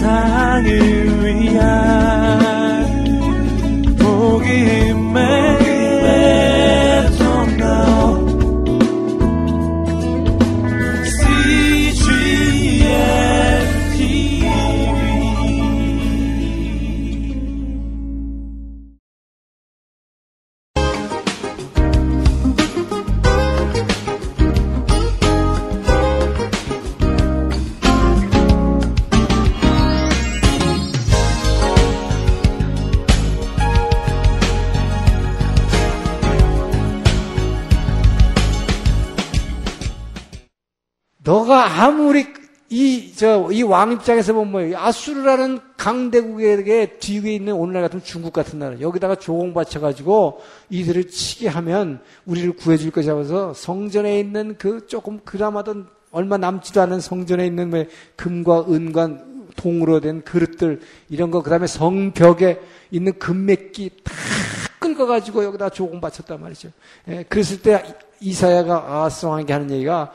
세상을 위한 이, 왕 입장에서 보면 뭐예요? 아수르라는 강대국에게 뒤에 있는 오늘날 같은 중국 같은 나라. 여기다가 조공 바쳐가지고 이들을 치게 하면 우리를 구해줄 것이라고 해서 성전에 있는 그 조금 그나마도 얼마 남지도 않은 성전에 있는 뭐 금과 은과 동으로 된 그릇들 이런 거 그다음에 성벽에 있는 금맥기 다 긁어가지고 여기다 조공 바쳤단 말이죠. 예, 그랬을 때 이사야가 아스 왕에게 하는 얘기가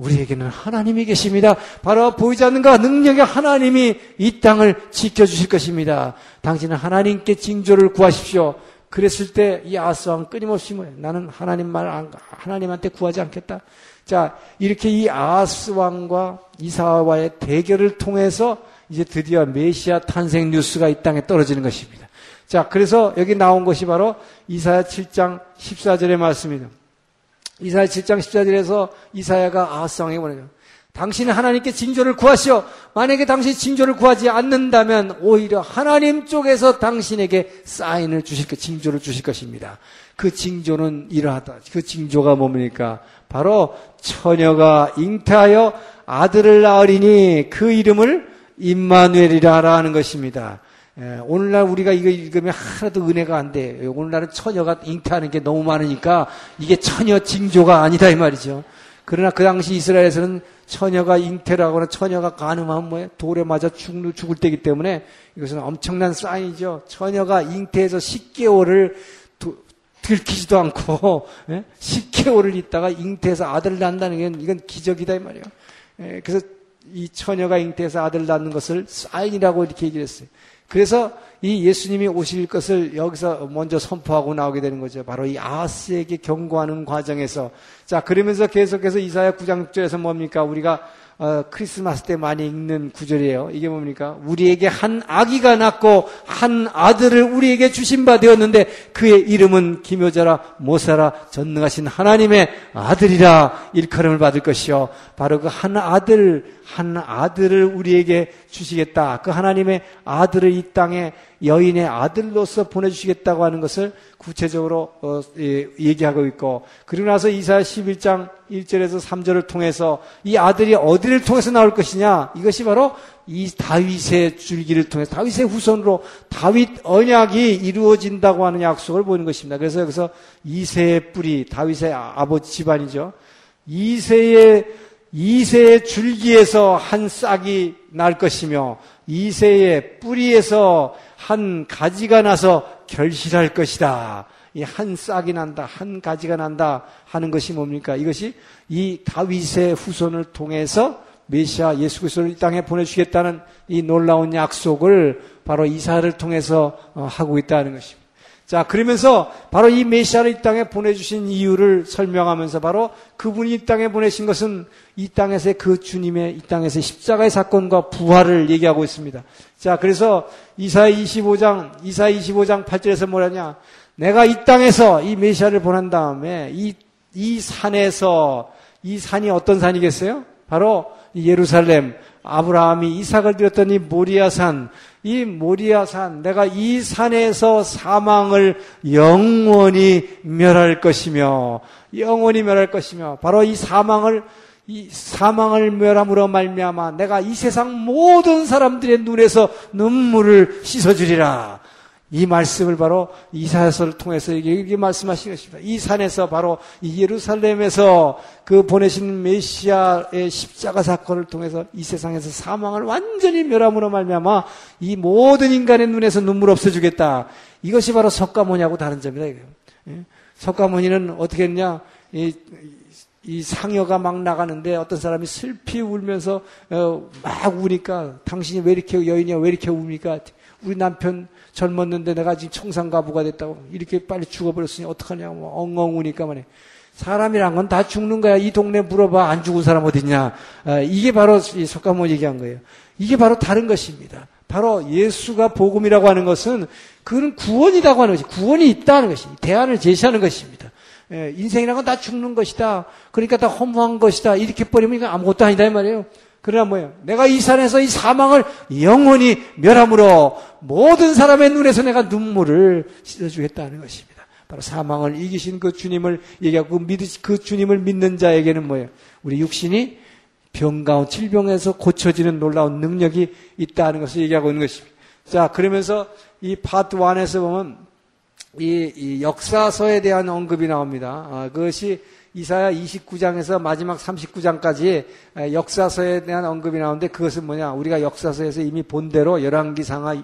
우리에게는 하나님이 계십니다. 바로 보이지 않는 가 능력의 하나님이 이 땅을 지켜주실 것입니다. 당신은 하나님께 징조를 구하십시오. 그랬을 때 이 아스왕 끊임없이 뭐예요? 나는 하나님 말 하나님한테 구하지 않겠다. 자 이렇게 이 아스 왕과 이사와의 대결을 통해서 이제 드디어 메시아 탄생 뉴스가 이 땅에 떨어지는 것입니다. 자 그래서 여기 나온 것이 바로 이사야 7장 14절의 말씀입니다. 이사야 7장 14절에서 이사야가 아하스왕에게 보내죠. 당신은 하나님께 징조를 구하시오. 만약에 당신이 징조를 구하지 않는다면 오히려 하나님 쪽에서 당신에게 사인을 주실 것, 징조를 주실 것입니다. 그 징조는 이러하다. 그 징조가 뭡니까? 바로 처녀가 잉태하여 아들을 낳으리니 그 이름을 임마누엘이라 하는 것입니다. 예, 오늘날 우리가 이거 읽으면 하나도 은혜가 안 돼. 오늘날은 처녀가 잉태하는 게 너무 많으니까 이게 처녀 징조가 아니다 이 말이죠. 그러나 그 당시 이스라엘에서는 처녀가 잉태를 하거나 처녀가 가늠하면 뭐야? 돌에 맞아 죽, 죽을 때기 때문에 이것은 엄청난 사인이죠. 처녀가 잉태해서 10개월을 도, 들키지도 않고 예? 10개월을 있다가 잉태해서 아들을 낳는다는 게 이건 기적이다 이 말이에요. 예, 그래서 이 처녀가 잉태해서 아들을 낳는 것을 사인이라고 이렇게 얘기를 했어요. 그래서 이 예수님이 오실 것을 여기서 먼저 선포하고 나오게 되는 거죠. 바로 이 아스에게 경고하는 과정에서. 자, 그러면서 계속해서 이사야 9장 6절에서 뭡니까? 우리가 어, 크리스마스 때 많이 읽는 구절이에요. 이게 뭡니까? 우리에게 한 아기가 낳고 한 아들을 우리에게 주신 바 되었는데 그의 이름은 기묘자라 모사라 전능하신 하나님의 아들이라 일컬음을 받을 것이요. 바로 그 한 아들 한 아들을 우리에게 주시겠다. 그 하나님의 아들을 이 땅에 여인의 아들로서 보내주시겠다고 하는 것을 구체적으로 어, 예, 얘기하고 있고 그리고 나서 이사야 11장 1절에서 3절을 통해서 이 아들이 어디를 통해서 나올 것이냐 이것이 바로 이 다윗의 줄기를 통해서 다윗의 후손으로 다윗 언약이 이루어진다고 하는 약속을 보이는 것입니다. 그래서 여기서 이세의 뿌리 다윗의 아버지 집안이죠. 이세의 이세의 줄기에서 한 싹이 날 것이며 이세의 뿌리에서 한 가지가 나서 결실할 것이다. 이 한 싹이 난다, 한 가지가 난다 하는 것이 뭡니까? 이것이 이 다윗의 후손을 통해서 메시아 예수 그리스도를 이 땅에 보내주겠다는 이 놀라운 약속을 바로 이사를 통해서 어, 하고 있다는 것입니다. 자, 그러면서 바로 이 메시아를 이 땅에 보내주신 이유를 설명하면서 바로 그분이 이 땅에 보내신 것은 이 땅에서의 그 주님의 이 땅에서의 십자가의 사건과 부활을 얘기하고 있습니다. 자, 그래서 이사 25장, 이사 25장 8절에서 뭐라냐. 내가 이 땅에서 이 메시아를 보낸 다음에 이, 이 산에서 이 산이 어떤 산이겠어요? 바로 예루살렘, 아브라함이 이삭을 드렸더니 모리아산, 이 모리아산, 내가 이 산에서 사망을 영원히 멸할 것이며, 영원히 멸할 것이며, 바로 이 사망을 이 사망을 멸함으로 말미암아 내가 이 세상 모든 사람들의 눈에서 눈물을 씻어주리라. 이 말씀을 바로 이사야서를 통해서 이렇게 말씀하신 것입니다. 이 산에서 바로 이 예루살렘에서 그 보내신 메시아의 십자가 사건을 통해서 이 세상에서 사망을 완전히 멸함으로 말미암아 이 모든 인간의 눈에서 눈물 없애주겠다. 이것이 바로 석가모니하고 다른 점이다. 예? 석가모니는 어떻게 했냐? 이, 이 상여가 막 나가는데 어떤 사람이 슬피 울면서 어, 막 우니까 당신이 왜 이렇게 여인이야 왜 이렇게 웁니까? 우리 남편 젊었는데 내가 지금 청산가부가 됐다고 이렇게 빨리 죽어버렸으니 어떡하냐고 뭐 엉엉 우니까 말이야. 사람이란 건 다 죽는 거야. 이 동네 물어봐 안 죽은 사람 어딨냐? 아, 이게 바로 이 석가모 얘기한 거예요. 이게 바로 다른 것입니다. 바로 예수가 복음이라고 하는 것은 그는 구원이라고 하는 것이 구원이 있다는 것이 대안을 제시하는 것입니다. 예, 인생이란 건 다 죽는 것이다. 그러니까 다 허무한 것이다. 이렇게 버리면 이건 아무것도 아니다 이 말이에요. 그러나 뭐예요? 내가 이 산에서 이 사망을 영원히 멸함으로 모든 사람의 눈에서 내가 눈물을 씻어주겠다는 것입니다. 바로 사망을 이기신 그 주님을 얘기하고 그, 믿으, 그 주님을 믿는 자에게는 뭐예요? 우리 육신이 병 가운 질병에서 고쳐지는 놀라운 능력이 있다는 것을 얘기하고 있는 것입니다. 자, 그러면서 이 파트 1에서 보면 이, 이 역사서에 대한 언급이 나옵니다. 아, 그것이 이사야 29장에서 마지막 39장까지 역사서에 대한 언급이 나오는데 그것은 뭐냐? 우리가 역사서에서 이미 본 대로 열왕기 상하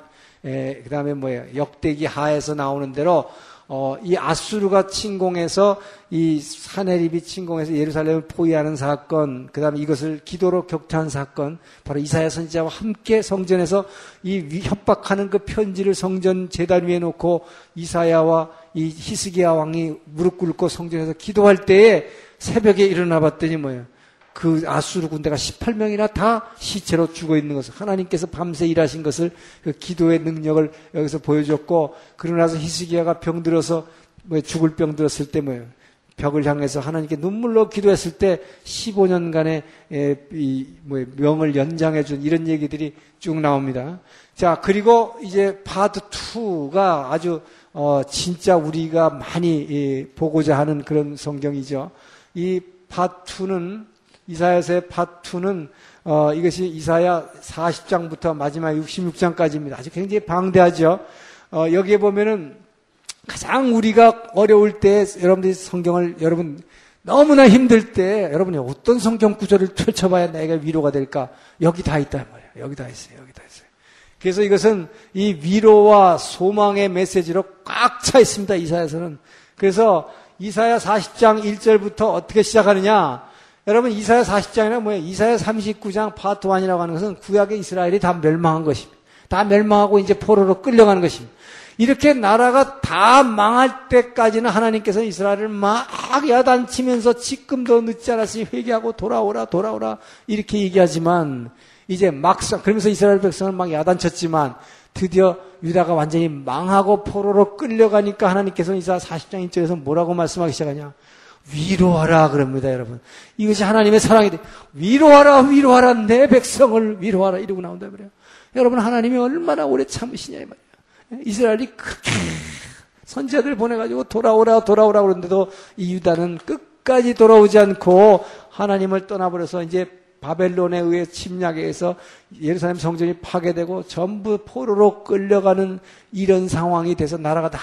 그 다음에 뭐예요? 역대기 하에서 나오는 대로 어, 이 아수르가 침공해서 이 사내립이 침공해서 예루살렘을 포위하는 사건, 그 다음에 이것을 기도로 격퇴한 사건, 바로 이사야 선지자와 함께 성전에서 이 협박하는 그 편지를 성전 재단 위에 놓고 이사야와 이 히스기야 왕이 무릎 꿇고 성전에서 기도할 때에 새벽에 일어나 봤더니 뭐예요? 그 아수르 군대가 18명이나 다 시체로 죽어 있는 것을 하나님께서 밤새 일하신 것을 그 기도의 능력을 여기서 보여줬고 그러고 나서 히스기야가 병들어서 뭐 죽을 병 들었을 때 뭐예요? 벽을 향해서 하나님께 눈물로 기도했을 때 15년간의 이 뭐 명을 연장해 준 이런 얘기들이 쭉 나옵니다. 자, 그리고 이제 파트 2가 아주 어 진짜 우리가 많이 보고자 하는 그런 성경이죠. 이 파트 2는 이사야서의 파투는 어, 이것이 이사야 40장부터 마지막 66장까지입니다. 아주 굉장히 방대하죠. 어, 여기에 보면은 가장 우리가 어려울 때 여러분들이 성경을 여러분 너무나 힘들 때 여러분이 어떤 성경 구절을 펼쳐봐야 내가 위로가 될까? 여기 다 있단 말이에요. 여기 다 있어요. 그래서 이것은 이 위로와 소망의 메시지로 꽉 차 있습니다. 이사야서는. 그래서 이사야 40장 1절부터 어떻게 시작하느냐? 여러분 이사야 40장이나 뭐예요? 이사야 39장 파트 1이라고 하는 것은 구약의 이스라엘이 다 멸망한 것입니다. 다 멸망하고 이제 포로로 끌려가는 것입니다. 이렇게 나라가 다 망할 때까지는 하나님께서 이스라엘을 막 야단치면서 지금도 늦지 않았으니 회개하고 돌아오라 돌아오라 이렇게 얘기하지만 이제 막상 그러면서 이스라엘 백성은 막 야단쳤지만 드디어 유다가 완전히 망하고 포로로 끌려가니까 하나님께서 이사 40장 1절에서 뭐라고 말씀하기 시작하냐 위로하라 그럽니다, 여러분. 이것이 하나님의 사랑이 돼. 위로하라, 위로하라, 내 백성을 위로하라 이러고 나온다 그래요. 여러분 하나님이 얼마나 오래 참으시냐 이 말이에요. 이스라엘이 그렇게 선지자들 보내가지고 돌아오라, 돌아오라 그러는데도 이 유다는 끝까지 돌아오지 않고 하나님을 떠나버려서 이제 바벨론에 의해 침략에 의해서 예루살렘 성전이 파괴되고 전부 포로로 끌려가는 이런 상황이 돼서 나라가 다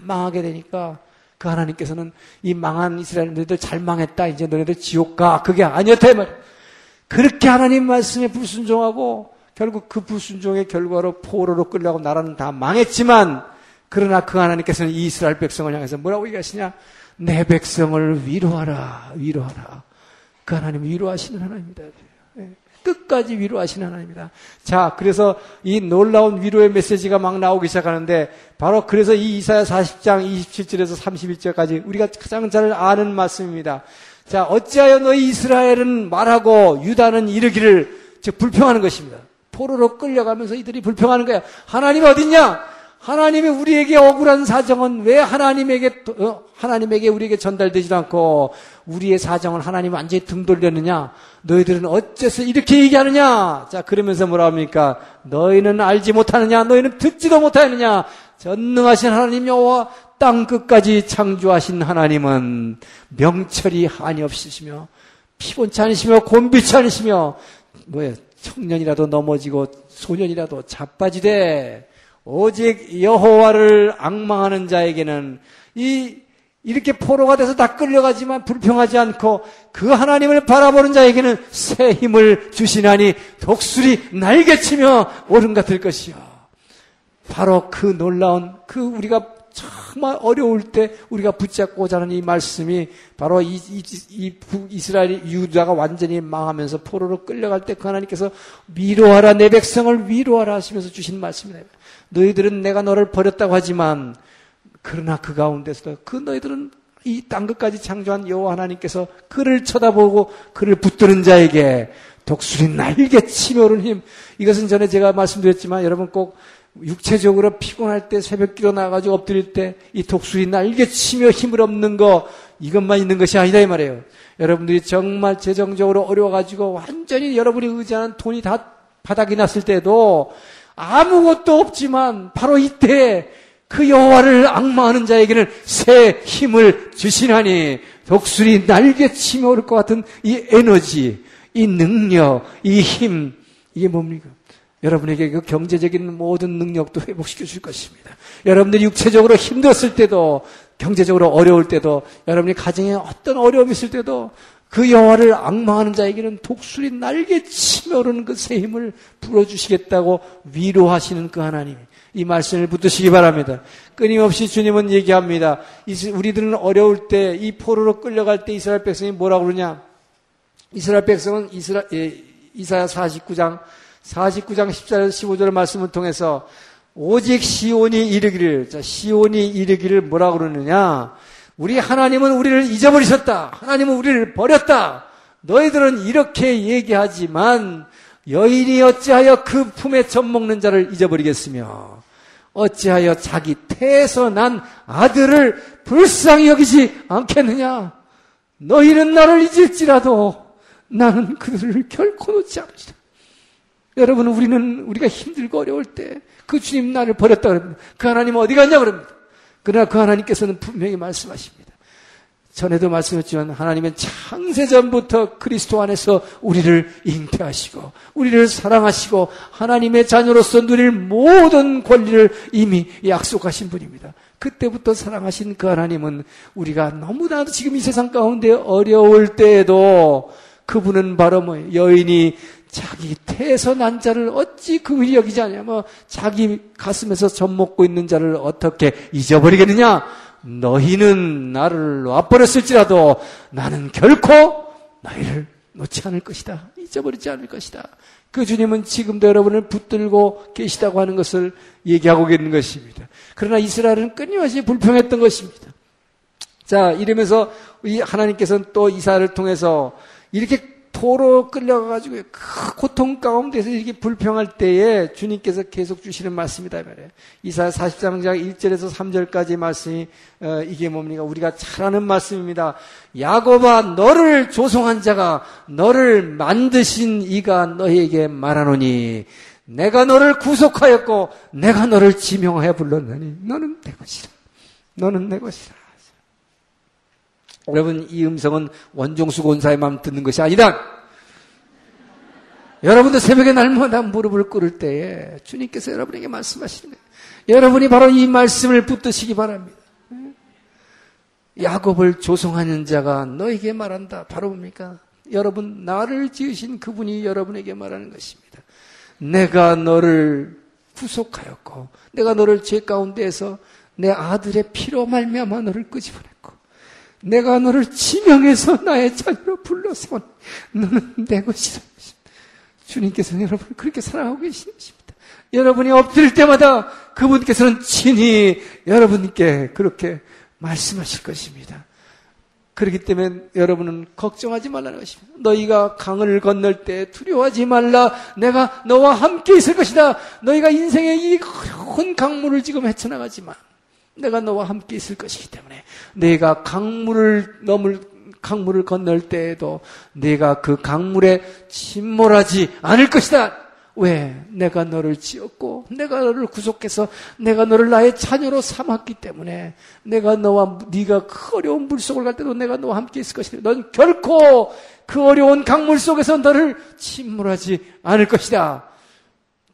망하게 되니까 그 하나님께서는 이 망한 이스라엘 너희들 잘 망했다. 이제 너희들 지옥 가. 그게 아니었다. 말. 그렇게 하나님 말씀에 불순종하고 결국 그 불순종의 결과로 포로로 끌려가고 나라는 다 망했지만 그러나 그 하나님께서는 이 이스라엘 백성을 향해서 뭐라고 얘기하시냐? 내 백성을 위로하라. 위로하라. 그 하나님 위로하시는 하나님입니다. 끝까지 위로하시는 하나님입니다. 자, 그래서 이 놀라운 위로의 메시지가 막 나오기 시작하는데 바로 그래서 이 이사야 40장 27절에서 31절까지 우리가 가장 잘 아는 말씀입니다. 자, 어찌하여 너희 이스라엘은 말하고 유다는 이르기를 즉 불평하는 것입니다. 포로로 끌려가면서 이들이 불평하는 거야. 하나님 어딨냐? 하나님이 우리에게 억울한 사정은 왜 하나님에게 어, 하나님에게 우리에게 전달되지도 않고 우리의 사정을 하나님 완전히 등 돌렸느냐? 너희들은 어째서 이렇게 얘기하느냐? 자 그러면서 뭐라 합니까? 너희는 알지 못하느냐? 너희는 듣지도 못하느냐? 전능하신 하나님 여호와 땅 끝까지 창조하신 하나님은 명철이 한이 없으시며 피곤치 않으시며 곤비치 않으시며 뭐야 청년이라도 넘어지고 소년이라도 자빠지되 오직 여호와를 악망하는 자에게는 이 이렇게 포로가 돼서 다 끌려가지만 불평하지 않고 그 하나님을 바라보는 자에게는 새 힘을 주시나니 독수리 날개치며 오름 같을 것이요. 바로 그 놀라운 그 우리가 정말 어려울 때 우리가 붙잡고자 하는 이 말씀이 바로 이, 이, 이 이스라엘 유다가 완전히 망하면서 포로로 끌려갈 때 그 하나님께서 위로하라 내 백성을 위로하라 하시면서 주신 말씀입니다. 너희들은 내가 너를 버렸다고 하지만 그러나 그 가운데서도 그 너희들은 이 땅 끝까지 창조한 여호와 하나님께서 그를 쳐다보고 그를 붙드는 자에게 독수리 날개 치며 오른 힘 이것은 전에 제가 말씀드렸지만 여러분 꼭 육체적으로 피곤할 때 새벽기로 나가지고 엎드릴 때 이 독수리 날개 치며 힘을 없는 거 이것만 있는 것이 아니다 이 말이에요. 여러분들이 정말 재정적으로 어려워가지고 완전히 여러분이 의지하는 돈이 다 바닥이 났을 때도 아무것도 없지만 바로 이때 그 여호와를 악마하는 자에게는 새 힘을 주시나니 독수리 날개 치며 오를 것 같은 이 에너지, 이 능력, 이 힘, 이게 뭡니까? 여러분에게 그 경제적인 모든 능력도 회복시켜 줄 것입니다. 여러분들이 육체적으로 힘들었을 때도, 경제적으로 어려울 때도, 여러분이 가정에 어떤 어려움이 있을 때도, 그 여호와를 악망하는 자에게는 독수리 날개 치며 오르는 그 새 힘을 불어주시겠다고 위로하시는 그 하나님. 이 말씀을 붙드시기 바랍니다. 끊임없이 주님은 얘기합니다. 우리들은 어려울 때, 이 포로로 끌려갈 때 이스라엘 백성이 뭐라고 그러냐? 이스라엘 백성은 이스라, 예, 이사야 49장 49장 14절 15절 말씀을 통해서 오직 시온이 이르기를 자 시온이 이르기를 뭐라 그러느냐 우리 하나님은 우리를 잊어버리셨다 하나님은 우리를 버렸다 너희들은 이렇게 얘기하지만 여인이 어찌하여 그 품에 젖먹는 자를 잊어버리겠으며 어찌하여 자기 태에서 난 아들을 불쌍히 여기지 않겠느냐 너희는 나를 잊을지라도 나는 그들을 결코 놓지 않으시다. 여러분, 우리는 우리가 힘들고 어려울 때 그 주님 나를 버렸다 그럽니다. 그 하나님 어디 갔냐 그럽니다. 그러나 그 하나님께서는 분명히 말씀하십니다. 전에도 말씀했지만 하나님은 창세전부터 그리스도 안에서 우리를 잉태하시고 우리를 사랑하시고 하나님의 자녀로서 누릴 모든 권리를 이미 약속하신 분입니다. 그때부터 사랑하신 그 하나님은 우리가 너무나도 지금 이 세상 가운데 어려울 때에도 그분은 바로 뭐 여인이 자기 태에서 난 자를 어찌 그일이 여기지 않냐. 뭐 자기 가슴에서 젖 먹고 있는 자를 어떻게 잊어버리겠느냐. 너희는 나를 놔버렸을지라도 나는 결코 너희를 놓지 않을 것이다. 잊어버리지 않을 것이다. 그 주님은 지금도 여러분을 붙들고 계시다고 하는 것을 얘기하고 계는 것입니다. 그러나 이스라엘은 끊임없이 불평했던 것입니다. 자, 이러면서 이 하나님께서는 또 이사를 통해서 이렇게 도로 끌려가가지고 그 고통 가운데서 이렇게 불평할 때에 주님께서 계속 주시는 말씀이다 말이에요. 이사 43장 1절에서 3절까지 말씀이 어, 이게 뭡니까? 우리가 잘 아는 말씀입니다. 야곱아 너를 조성한 자가 너를 만드신 이가 너에게 말하노니 내가 너를 구속하였고 내가 너를 지명하여 불렀느니 너는 내 것이라. 너는 내 것이라. 여러분 이 음성은 원종수 권사의만 듣는 것이 아니다. 여러분도 새벽에 날마다 무릎을 꿇을 때에 주님께서 여러분에게 말씀하시는. 여러분이 바로 이 말씀을 붙드시기 바랍니다. 야곱을 조성하는 자가 너에게 말한다. 바로 뭡니까? 여러분 나를 지으신 그분이 여러분에게 말하는 것입니다. 내가 너를 구속하였고 내가 너를 죄 가운데에서 내 아들의 피로 말미암아 너를 끄집어냈고 내가 너를 지명해서 나의 자녀로 불러서 너는 내 것이라. 주님께서는 여러분을 그렇게 사랑하고 것입니다. 여러분이 엎드릴 때마다 그분께서는 친히 여러분께 그렇게 말씀하실 것입니다. 그렇기 때문에 여러분은 걱정하지 말라는 것입니다. 너희가 강을 건널 때 두려워하지 말라. 내가 너와 함께 있을 것이다. 너희가 인생의 이 큰 강물을 지금 헤쳐나가지만 내가 너와 함께 있을 것이기 때문에 내가 강물을 넘을 강물을 건널 때에도 내가 그 강물에 침몰하지 않을 것이다. 왜? 내가 너를 지었고, 내가 너를 구속해서, 내가 너를 나의 자녀로 삼았기 때문에, 내가 너와, 네가 그 어려운 물 속을 갈 때도 내가 너와 함께 있을 것이다. 넌 결코 그 어려운 강물 속에서 너를 침몰하지 않을 것이다.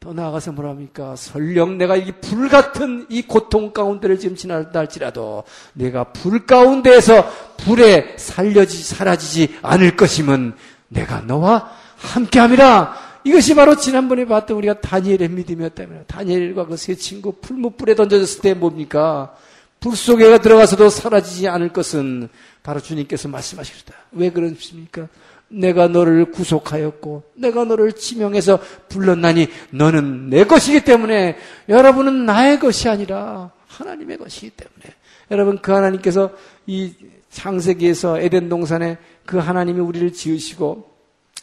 더 나아가서 뭐랍니까? 설령 내가 이 불 같은 이 고통 가운데를 지금 지나다 할지라도 내가 불 가운데에서 불에 살려지, 사라지지 않을 것임은 내가 너와 함께 함이라. 이것이 바로 지난번에 봤던 우리가 다니엘의 믿음이었다면 다니엘과 그 세 친구 풀무불에 던져졌을 때 뭡니까? 불 속에 들어가서도 사라지지 않을 것은 바로 주님께서 말씀하시겠다. 왜 그러십니까? 내가 너를 구속하였고 내가 너를 지명해서 불렀나니 너는 내 것이기 때문에 여러분은 나의 것이 아니라 하나님의 것이기 때문에 여러분 그 하나님께서 이 창세기에서 에덴 동산에 그 하나님이 우리를 지으시고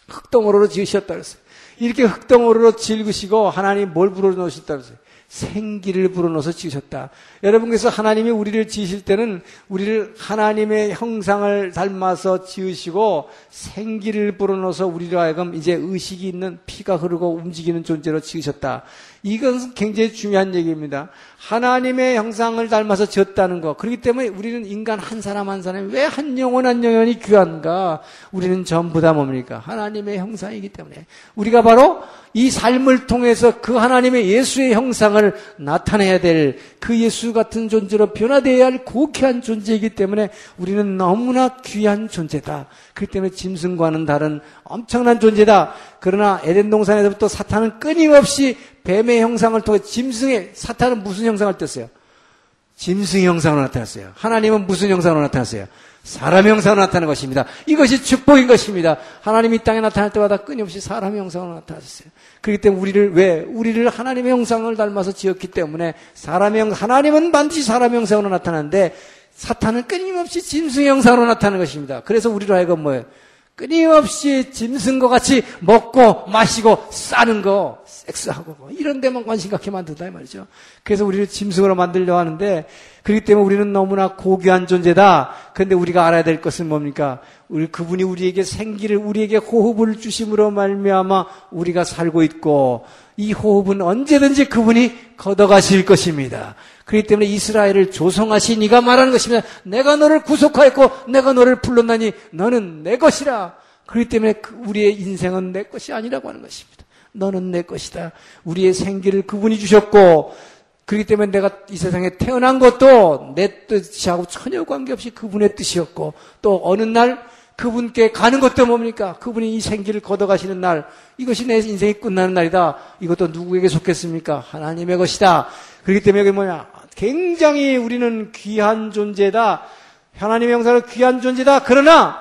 흙덩어리로 지으셨다 그랬어요. 이렇게 흙덩어리로 지으시고 하나님 뭘 불어 넣으셨다 그랬어요. 생기를 불어넣어서 지으셨다. 여러분께서 하나님이 우리를 지으실 때는 우리를 하나님의 형상을 닮아서 지으시고 생기를 불어넣어서 우리로 하여금 이제 의식이 있는 피가 흐르고 움직이는 존재로 지으셨다. 이건 굉장히 중요한 얘기입니다. 하나님의 형상을 닮아서 지었다는 것. 그렇기 때문에 우리는 인간 한 사람 한 사람이 왜 한 영혼 한 영혼이 귀한가? 우리는 전부 다 뭡니까? 하나님의 형상이기 때문에. 우리가 바로 이 삶을 통해서 그 하나님의 예수의 형상을 나타내야 될 그 예수 같은 존재로 변화되어야 할 고귀한 존재이기 때문에 우리는 너무나 귀한 존재다. 그렇기 때문에 짐승과는 다른 엄청난 존재다. 그러나 에덴 동산에서부터 사탄은 끊임없이 뱀의 형상을 통해 짐승의 사탄은 무슨 형상을 떴어요? 짐승 형상으로 나타났어요. 하나님은 무슨 형상으로 나타났어요? 사람 형상으로 나타나는 것입니다. 이것이 축복인 것입니다. 하나님이 땅에 나타날 때마다 끊임없이 사람 형상으로 나타나셨어요. 그렇기 때문에 우리를 왜 우리를 하나님의 형상을 닮아서 지었기 때문에 사람의 형 하나님은 반드시 사람 형상으로 나타나는데 사탄은 끊임없이 짐승 형상으로 나타나는 것입니다. 그래서 우리로 하여금 뭐예요? 끊임없이 짐승과 같이 먹고 마시고 싸는 거, 섹스하고 뭐 이런 데만 관심 갖게 만든다 이 말이죠. 그래서 우리를 짐승으로 만들려 하는데 그렇기 때문에 우리는 너무나 고귀한 존재다. 그런데 우리가 알아야 될 것은 뭡니까? 우리 그분이 우리에게 생기를 우리에게 호흡을 주심으로 말미암아 우리가 살고 있고 이 호흡은 언제든지 그분이 걷어가실 것입니다. 그렇기 때문에 이스라엘을 조성하신 이가 말하는 것입니다. 내가 너를 구속하였고 내가 너를 불렀나니 너는 내 것이라. 그렇기 때문에 그 우리의 인생은 내 것이 아니라고 하는 것입니다. 너는 내 것이다. 우리의 생기를 그분이 주셨고 그렇기 때문에 내가 이 세상에 태어난 것도 내 뜻하고 전혀 관계없이 그분의 뜻이었고 또 어느 날 그분께 가는 것도 뭡니까? 그분이 이 생기를 걷어가시는 날 이것이 내 인생이 끝나는 날이다. 이것도 누구에게 속했습니까? 하나님의 것이다. 그렇기 때문에 이게 뭐냐? 굉장히 우리는 귀한 존재다. 하나님의 형상으로 귀한 존재다. 그러나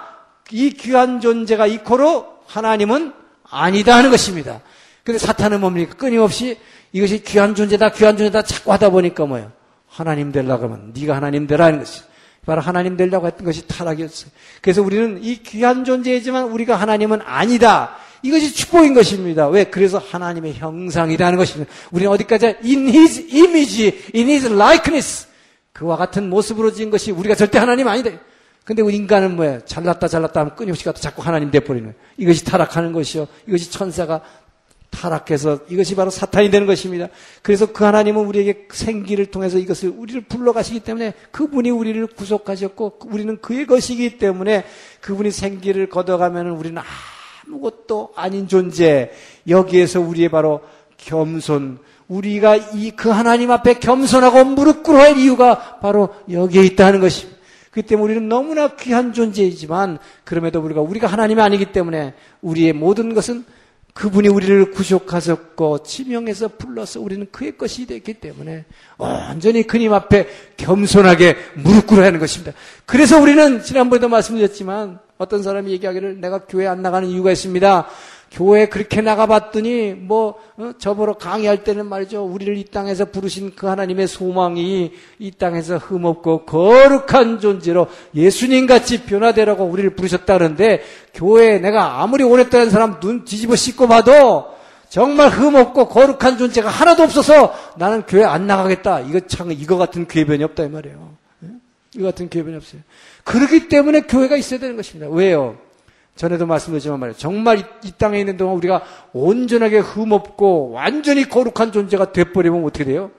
이 귀한 존재가 이 코로 하나님은 아니다 하는 것입니다. 근데 사탄은 뭡니까? 끊임없이 이것이 귀한 존재다, 귀한 존재다 자꾸 하다 보니까 뭐예요? 하나님 되려고 하면 네가 하나님 되라는 것이 바로 하나님 되려고 했던 것이 타락이었어요. 그래서 우리는 이 귀한 존재이지만 우리가 하나님은 아니다. 이것이 축복인 것입니다. 왜? 그래서 하나님의 형상이라는 것입니다. 우리는 어디까지 in his image, in his likeness 그와 같은 모습으로 지은 것이 우리가 절대 하나님 아니다. 근데 인간은 뭐예요? 잘났다 잘났다 하면 끊임없이 가다 자꾸 하나님 돼버리는. 이것이 타락하는 것이요. 이것이 천사가 타락해서 이것이 바로 사탄이 되는 것입니다. 그래서 그 하나님은 우리에게 생기를 통해서 이것을 우리를 불러가시기 때문에 그분이 우리를 구속하셨고 우리는 그의 것이기 때문에 그분이 생기를 걷어가면 우리는 아무것도 아닌 존재 여기에서 우리의 바로 겸손 우리가 이 그 하나님 앞에 겸손하고 무릎 꿇어야 할 이유가 바로 여기에 있다는 것입니다. 그 때문에 우리는 너무나 귀한 존재이지만 그럼에도 우리가 우리가 하나님이 아니기 때문에 우리의 모든 것은 그분이 우리를 구속하셨고 지명해서 불러서 우리는 그의 것이 됐기 때문에 완전히 그님 앞에 겸손하게 무릎 꿇어야 하는 것입니다. 그래서 우리는 지난번에도 말씀드렸지만 어떤 사람이 얘기하기를 내가 교회 안 나가는 이유가 있습니다. 교회 그렇게 나가봤더니 뭐 어? 저보러 강의할 때는 말이죠 우리를 이 땅에서 부르신 그 하나님의 소망이 이 땅에서 흠없고 거룩한 존재로 예수님 같이 변화되라고 우리를 부르셨다 그러는데 교회에 내가 아무리 오랫동안 사람 눈 뒤집어 씻고 봐도 정말 흠없고 거룩한 존재가 하나도 없어서 나는 교회 안 나가겠다. 이거 참 이거 같은 교회변이 없다 이 말이에요. 예? 이거 같은 교회변이 없어요. 그렇기 때문에 교회가 있어야 되는 것입니다. 왜요? 전에도 말씀드렸지만 말이에요. 정말 이, 이, 땅에 있는 동안 우리가 온전하게 흠없고 완전히 거룩한 존재가 돼버리면 어떻게 돼요?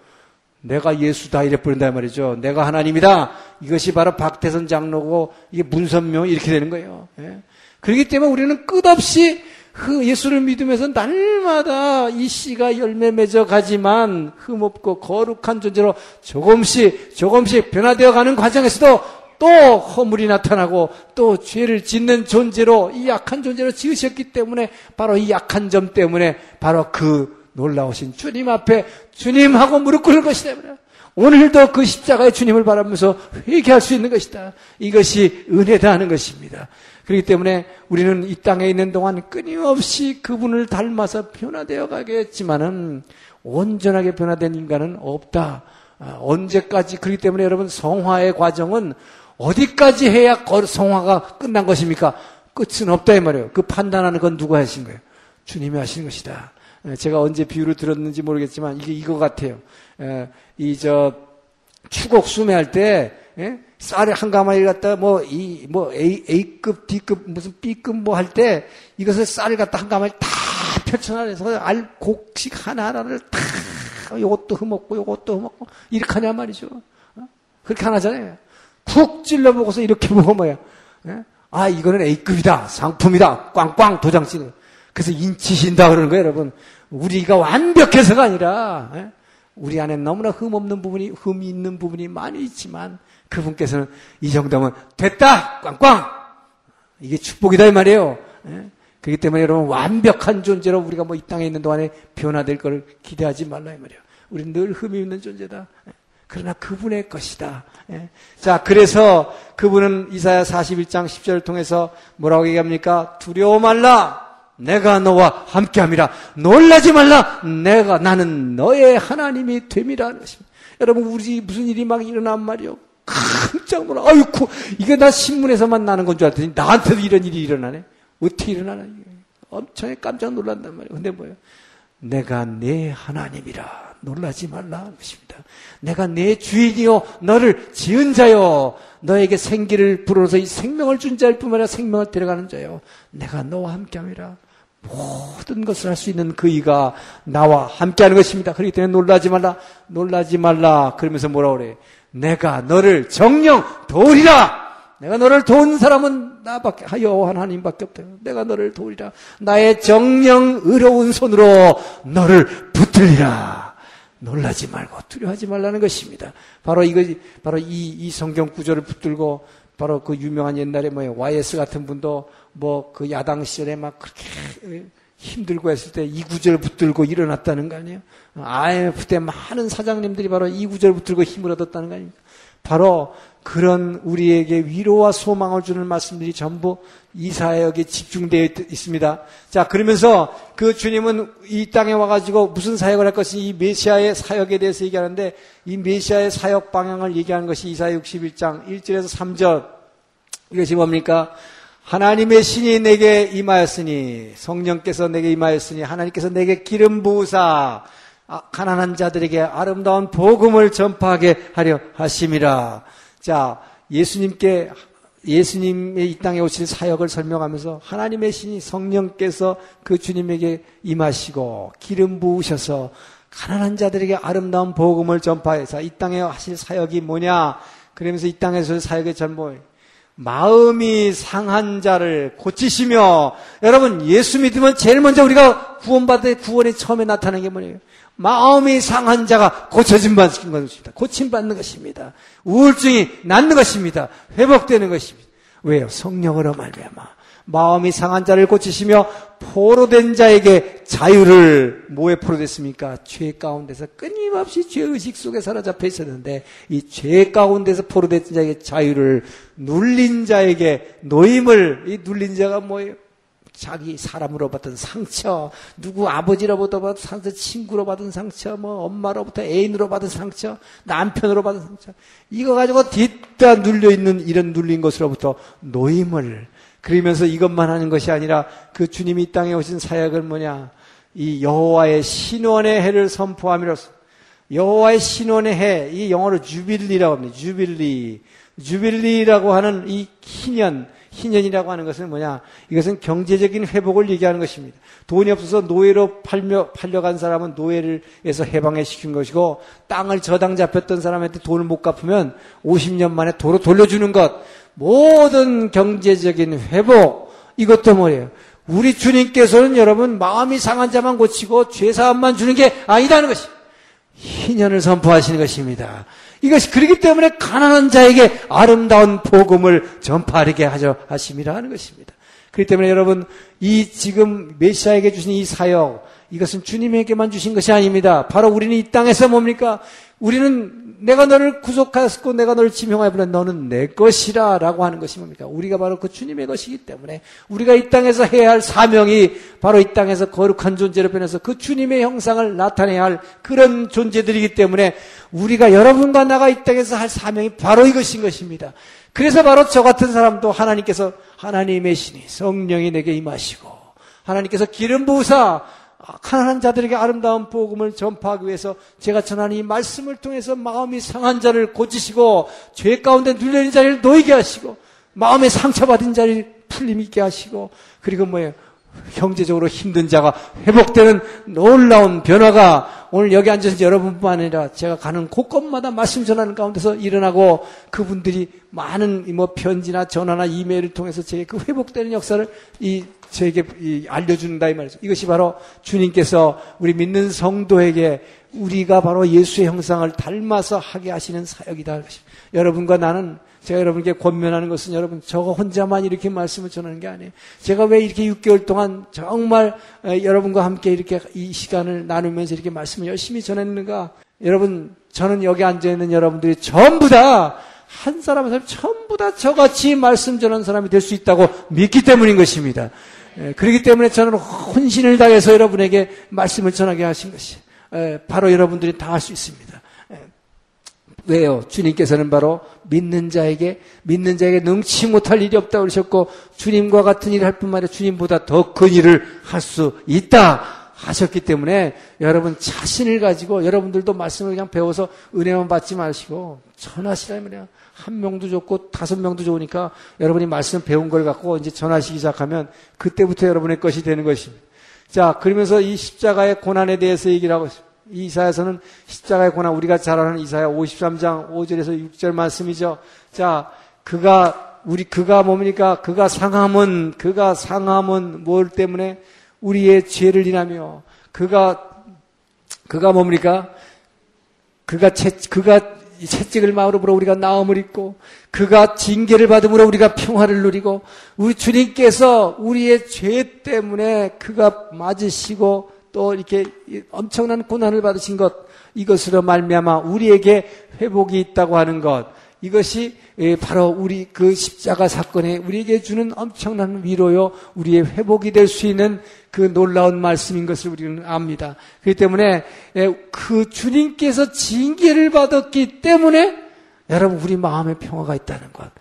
내가 예수다 이래버린다 말이죠. 내가 하나님이다. 이것이 바로 박태선 장로고 이게 문선명 이렇게 되는 거예요. 예? 그렇기 때문에 우리는 끝없이 그 예수를 믿으면서 날마다 이 씨가 열매 맺어 가지만 흠없고 거룩한 존재로 조금씩 조금씩 변화되어 가는 과정에서도 또 허물이 나타나고 또 죄를 짓는 존재로 이 약한 존재로 지으셨기 때문에 바로 이 약한 점 때문에 바로 그 놀라우신 주님 앞에 주님하고 무릎 꿇을 것이다. 오늘도 그 십자가의 주님을 바라면서 회개할 수 있는 것이다. 이것이 은혜다 하는 것입니다. 그렇기 때문에 우리는 이 땅에 있는 동안 끊임없이 그분을 닮아서 변화되어 가겠지만은 온전하게 변화된 인간은 없다. 아, 언제까지 그렇기 때문에 여러분 성화의 과정은 어디까지 해야 성화가 끝난 것입니까? 끝은 없다 이 말이에요. 그 판단하는 건 누가 하신 거예요? 주님이 하신 것이다. 예, 제가 언제 비유를 들었는지 모르겠지만 이게 이거 같아요. 예, 이저 추곡 수매할 때 예? 쌀을 한 가마를 갖다 뭐 이 뭐 A A급 D급 무슨 B급 뭐 할 때 이것을 쌀을 갖다 한 가마를 다 펼쳐놔서 알 곡식 하나 하나를 다 요것도 흠없고 요것도 흠없고 이렇게 하냐 말이죠. 어? 그렇게 하나잖아요. 푹 찔러보고서 이렇게 보면 뭐야? 아 이거는 A급이다 상품이다 꽝꽝 도장 찍는. 그래서 인치신다 그러는 거예요, 여러분. 우리가 완벽해서가 아니라 예? 우리 안에 너무나 흠 없는 부분이 흠이 있는 부분이 많이 있지만 그분께서는 이 정도면 됐다 꽝꽝 이게 축복이다 이 말이에요. 예? 그렇기 때문에 여러분 완벽한 존재로 우리가 뭐 이 땅에 있는 동안에 변화될 걸 기대하지 말라 이 말이에요. 우리는 늘 흠이 있는 존재다. 예? 그러나 그분의 것이다. 예? 자, 그래서 그분은 이사야 41장 10절을 통해서 뭐라고 얘기합니까? 두려워 말라. 내가 너와 함께함이라 놀라지 말라 내가 나는 너의 하나님이 됨이라 것입니다. 여러분 우리 무슨 일이 막 일어난 말이요. 깜짝 놀라. 아이고 이게 나 신문에서만 나는 건 줄 알았더니 나한테도 이런 일이 일어나네. 어떻게 일어나나 이게. 엄청 깜짝 놀란단 말이에요. 근데 뭐예요? 내가 내 하나님이라 놀라지 말라 것입니다. 내가 내 주인이요 너를 지은 자요 너에게 생기를 불어서 이 생명을 준 자일 뿐만 아니라 생명을 데려가는 자요 내가 너와 함께함이라 모든 것을 할 수 있는 그이가 나와 함께하는 것입니다. 그렇기 때문에 놀라지 말라, 놀라지 말라. 그러면서 뭐라 그래? 내가 너를 정령 도리라. 내가 너를 도운 사람은 나밖에 하여 하나님밖에 없다. 내가 너를 도우리라. 나의 정령 의로운 손으로 너를 붙들리라. 놀라지 말고 두려워하지 말라는 것입니다. 바로 이거 바로 이, 이 성경 구절을 붙들고 바로 그 유명한 옛날에 뭐예요 YS 같은 분도 뭐 그 야당 시절에 막 그렇게 힘들고 했을 때 이 구절 붙들고 일어났다는 거 아니에요? IMF 때 많은 사장님들이 바로 이 구절 붙들고 힘을 얻었다는 거 아닙니까? 바로 그런 우리에게 위로와 소망을 주는 말씀들이 전부 이 사역에 집중되어 있습니다. 자, 그러면서 그 주님은 이 땅에 와가지고 무슨 사역을 할 것이 이 메시아의 사역에 대해서 얘기하는데 이 메시아의 사역 방향을 얘기하는 것이 이사 61장 1절에서 3절. 이것이 뭡니까? 하나님의 신이 내게 임하였으니 성령께서 내게 임하였으니 하나님께서 내게 기름 부으사 아, 가난한 자들에게 아름다운 복음을 전파하게 하려 하심이라. 자, 예수님께 예수님의 이 땅에 오실 사역을 설명하면서 하나님의 신이 성령께서 그 주님에게 임하시고 기름 부으셔서 가난한 자들에게 아름다운 복음을 전파해서 이 땅에 하실 사역이 뭐냐? 그러면서 이 땅에서 사역의 전부 마음이 상한 자를 고치시며 여러분 예수 믿으면 제일 먼저 우리가 구원받을 구원이 처음에 나타나는 게 뭐예요? 마음이 상한 자가 고쳐진 받는 것입니다. 고침받는 것입니다. 우울증이 낫는 것입니다. 회복되는 것입니다. 왜요? 성령으로 말미암아 마음이 상한 자를 고치시며 포로된 자에게 자유를 뭐에 포로됐습니까? 죄 가운데서 끊임없이 죄의식 속에 사로잡혀 있었는데 이 죄 가운데서 포로된 자에게 자유를 눌린 자에게 노임을 이 눌린 자가 뭐예요? 자기 사람으로 받은 상처, 누구 아버지로부터 받은 상처, 친구로 받은 상처, 뭐 엄마로부터 애인으로 받은 상처, 남편으로 받은 상처, 이거 가지고 뒤따 눌려 있는 이런 눌린 것으로부터 노임을 그러면서 이것만 하는 것이 아니라 그 주님이 이 땅에 오신 사역은 뭐냐? 이 여호와의 신원의 해를 선포함이로써 여호와의 신원의 해, 이 영어로 주빌리라고 합니다. 주빌리. 주빌리라고 하는 이 희년, 희년이라고 하는 것은 뭐냐? 이것은 경제적인 회복을 얘기하는 것입니다. 돈이 없어서 노예로 팔며, 팔려간 사람은 노예를 해서 해방해 시킨 것이고, 땅을 저당 잡혔던 사람한테 돈을 못 갚으면 50년 만에 도로 돌려주는 것, 모든 경제적인 회복, 이것도 뭐예요? 우리 주님께서는 여러분 마음이 상한 자만 고치고 죄사함만 주는 게 아니다는 것이 희년을 선포하시는 것입니다. 이것이 그렇기 때문에 가난한 자에게 아름다운 복음을 전파하게 하려 하심이라 하는 것입니다. 그렇기 때문에 여러분 이 지금 메시아에게 주신 이 사역 이것은 주님에게만 주신 것이 아닙니다. 바로 우리는 이 땅에서 뭡니까? 우리는 내가 너를 구속하였고 내가 너를 지명하여 너는 내 것이라 라고 하는 것이 뭡니까? 우리가 바로 그 주님의 것이기 때문에 우리가 이 땅에서 해야 할 사명이 바로 이 땅에서 거룩한 존재로 변해서 그 주님의 형상을 나타내야 할 그런 존재들이기 때문에 우리가 여러분과 나가 이 땅에서 할 사명이 바로 이것인 것입니다. 그래서 바로 저 같은 사람도 하나님께서 하나님의 신이 성령이 내게 임하시고 하나님께서 기름 부으사 가난한 자들에게 아름다운 복음을 전파하기 위해서 제가 전하는 이 말씀을 통해서 마음이 상한 자를 고치시고 죄 가운데 눌려있는 자를 놓이게 하시고 마음에 상처받은 자를 풀림 있게 하시고 그리고 뭐예요? 경제적으로 힘든 자가 회복되는 놀라운 변화가 오늘 여기 앉아서 여러분뿐만 아니라 제가 가는 곳곳마다 말씀 전하는 가운데서 일어나고 그분들이 많은 뭐 편지나 전화나 이메일을 통해서 제게 그 회복되는 역사를 이 저에게 알려준다 이 말이죠. 이것이 바로 주님께서 우리 믿는 성도에게 우리가 바로 예수의 형상을 닮아서 하게 하시는 사역이다. 여러분과 나는 제가 여러분께 권면하는 것은 여러분 저거 혼자만 이렇게 말씀을 전하는 게 아니에요. 제가 왜 이렇게 6개월 동안 정말 여러분과 함께 이렇게 이 시간을 나누면서 이렇게 말씀을 열심히 전했는가? 여러분 저는 여기 앉아 있는 여러분들이 전부 다 한 사람 한 사람 전부 다 저같이 말씀 전하는 사람이 될 수 있다고 믿기 때문인 것입니다. 예, 그렇기 때문에 저는 혼신을 다해서 여러분에게 말씀을 전하게 하신 것이 예, 바로 여러분들이 다 할 수 있습니다. 예, 왜요? 주님께서는 바로 믿는 자에게 믿는 자에게 능치 못할 일이 없다고 그러셨고 주님과 같은 일을 할 뿐만 아니라 주님보다 더 큰 일을 할 수 있다 하셨기 때문에 여러분 자신을 가지고 여러분들도 말씀을 그냥 배워서 은혜만 받지 마시고 전하시라 말이야. 한 명도 좋고 다섯 명도 좋으니까 여러분이 말씀 배운 걸 갖고 이제 전하시기 시작하면 그때부터 여러분의 것이 되는 것입니다. 자, 그러면서 이 십자가의 고난에 대해서 얘기를 하고 있습니다. 이사야서는 십자가의 고난, 우리가 잘 아는 이사야 53장 5절에서 6절 말씀이죠. 자, 그가, 우리, 그가 뭡니까? 그가 상함은, 그가 상함은 뭘 때문에? 우리의 죄를 인하며, 그가, 그가 뭡니까? 그가 채, 그가 이 채찍을 마음으로 우리가 나음을 입고 그가 징계를 받음으로 우리가 평화를 누리고 우리 주님께서 우리의 죄 때문에 그가 맞으시고 또 이렇게 엄청난 고난을 받으신 것 이것으로 말미암아 우리에게 회복이 있다고 하는 것 이것이 예, 바로 우리 그 십자가 사건에 우리에게 주는 엄청난 위로요, 우리의 회복이 될 수 있는 그 놀라운 말씀인 것을 우리는 압니다. 그렇기 때문에 예, 그 주님께서 징계를 받았기 때문에 여러분 우리 마음에 평화가 있다는 것.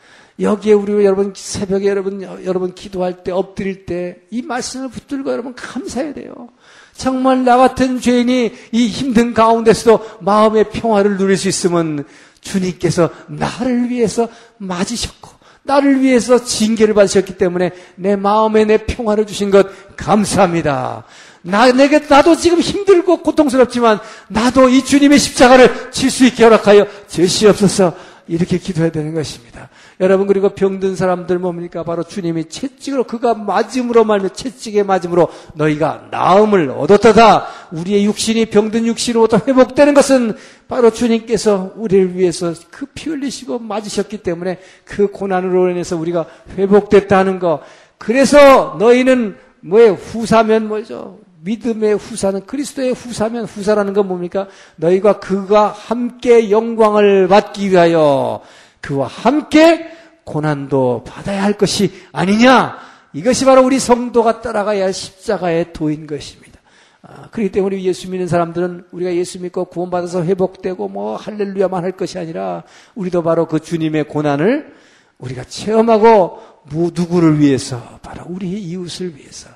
여기에 우리 여러분 새벽에 여러분 여러분 기도할 때 엎드릴 때 이 말씀을 붙들고 여러분 감사해야 돼요. 정말 나 같은 죄인이 이 힘든 가운데서도 마음의 평화를 누릴 수 있으면 주님께서 나를 위해서 맞으셨고 나를 위해서 징계를 받으셨기 때문에 내 마음에 내 평화를 주신 것 감사합니다. 나, 내게, 나도 지금 힘들고 고통스럽지만, 나도 이 주님의 십자가를 칠 수 있게 허락하여 주시옵소서. 이렇게 기도해야 되는 것입니다. 여러분 그리고 병든 사람들 뭡니까? 바로 주님이 채찍으로 그가 맞음으로 말며 채찍에 맞음으로 너희가 나음을 얻었다. 우리의 육신이 병든 육신으로부터 회복되는 것은 바로 주님께서 우리를 위해서 그 피 흘리시고 맞으셨기 때문에 그 고난으로 인해서 우리가 회복됐다는 거. 그래서 너희는 뭐에 후사면 뭐죠? 믿음의 후사는 그리스도의 후사면 후사라는 건 뭡니까? 너희가 그가 함께 영광을 받기 위하여 그와 함께 고난도 받아야 할 것이 아니냐? 이것이 바로 우리 성도가 따라가야 할 십자가의 도인 것입니다. 아, 그렇기 때문에 예수 믿는 사람들은 우리가 예수 믿고 구원받아서 회복되고 뭐 할렐루야만 할 것이 아니라 우리도 바로 그 주님의 고난을 우리가 체험하고 누구를 위해서 바로 우리의 이웃을 위해서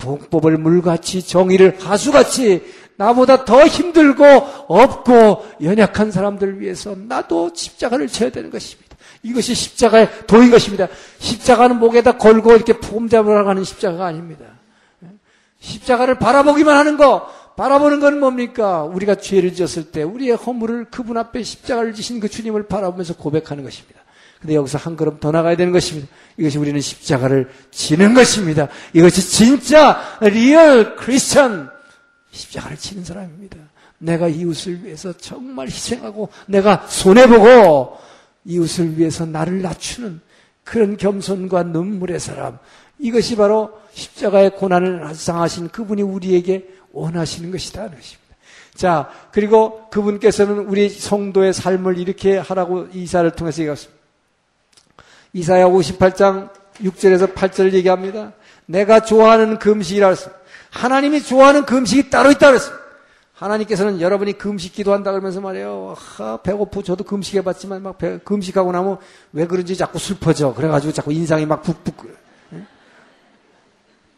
복법을 물같이 정의를 하수같이 나보다 더 힘들고 없고 연약한 사람들을 위해서 나도 십자가를 쳐야 되는 것입니다. 이것이 십자가의 도인 것입니다. 십자가는 목에다 걸고 이렇게 폼잡으러 가는 십자가가 아닙니다. 십자가를 바라보기만 하는 거, 바라보는 건 뭡니까? 우리가 죄를 지었을 때 우리의 허물을 그분 앞에 십자가를 지신 그 주님을 바라보면서 고백하는 것입니다. 근데 여기서 한 걸음 더 나가야 되는 것입니다. 이것이 우리는 십자가를 지는 것입니다. 이것이 진짜 real 크리스천 십자가를 지는 사람입니다. 내가 이웃을 위해서 정말 희생하고 내가 손해보고 이웃을 위해서 나를 낮추는 그런 겸손과 눈물의 사람. 이것이 바로 십자가의 고난을 상하신 그분이 우리에게 원하시는 것이다. 하는 것입니다. 자, 그리고 그분께서는 우리 성도의 삶을 이렇게 하라고 이사를 통해서 얘기했습니다. 이사야 58장 6절에서 8절을 얘기합니다. 내가 좋아하는 금식이라 했습니다. 하나님이 좋아하는 금식이 따로 있다 그랬습니다. 하나님께서는 여러분이 금식 기도한다 그러면서 말이에요. 아, 배고프 저도 금식해봤지만 막 배, 금식하고 나면 왜 그런지 자꾸 슬퍼져. 그래가지고 자꾸 인상이 막 북북.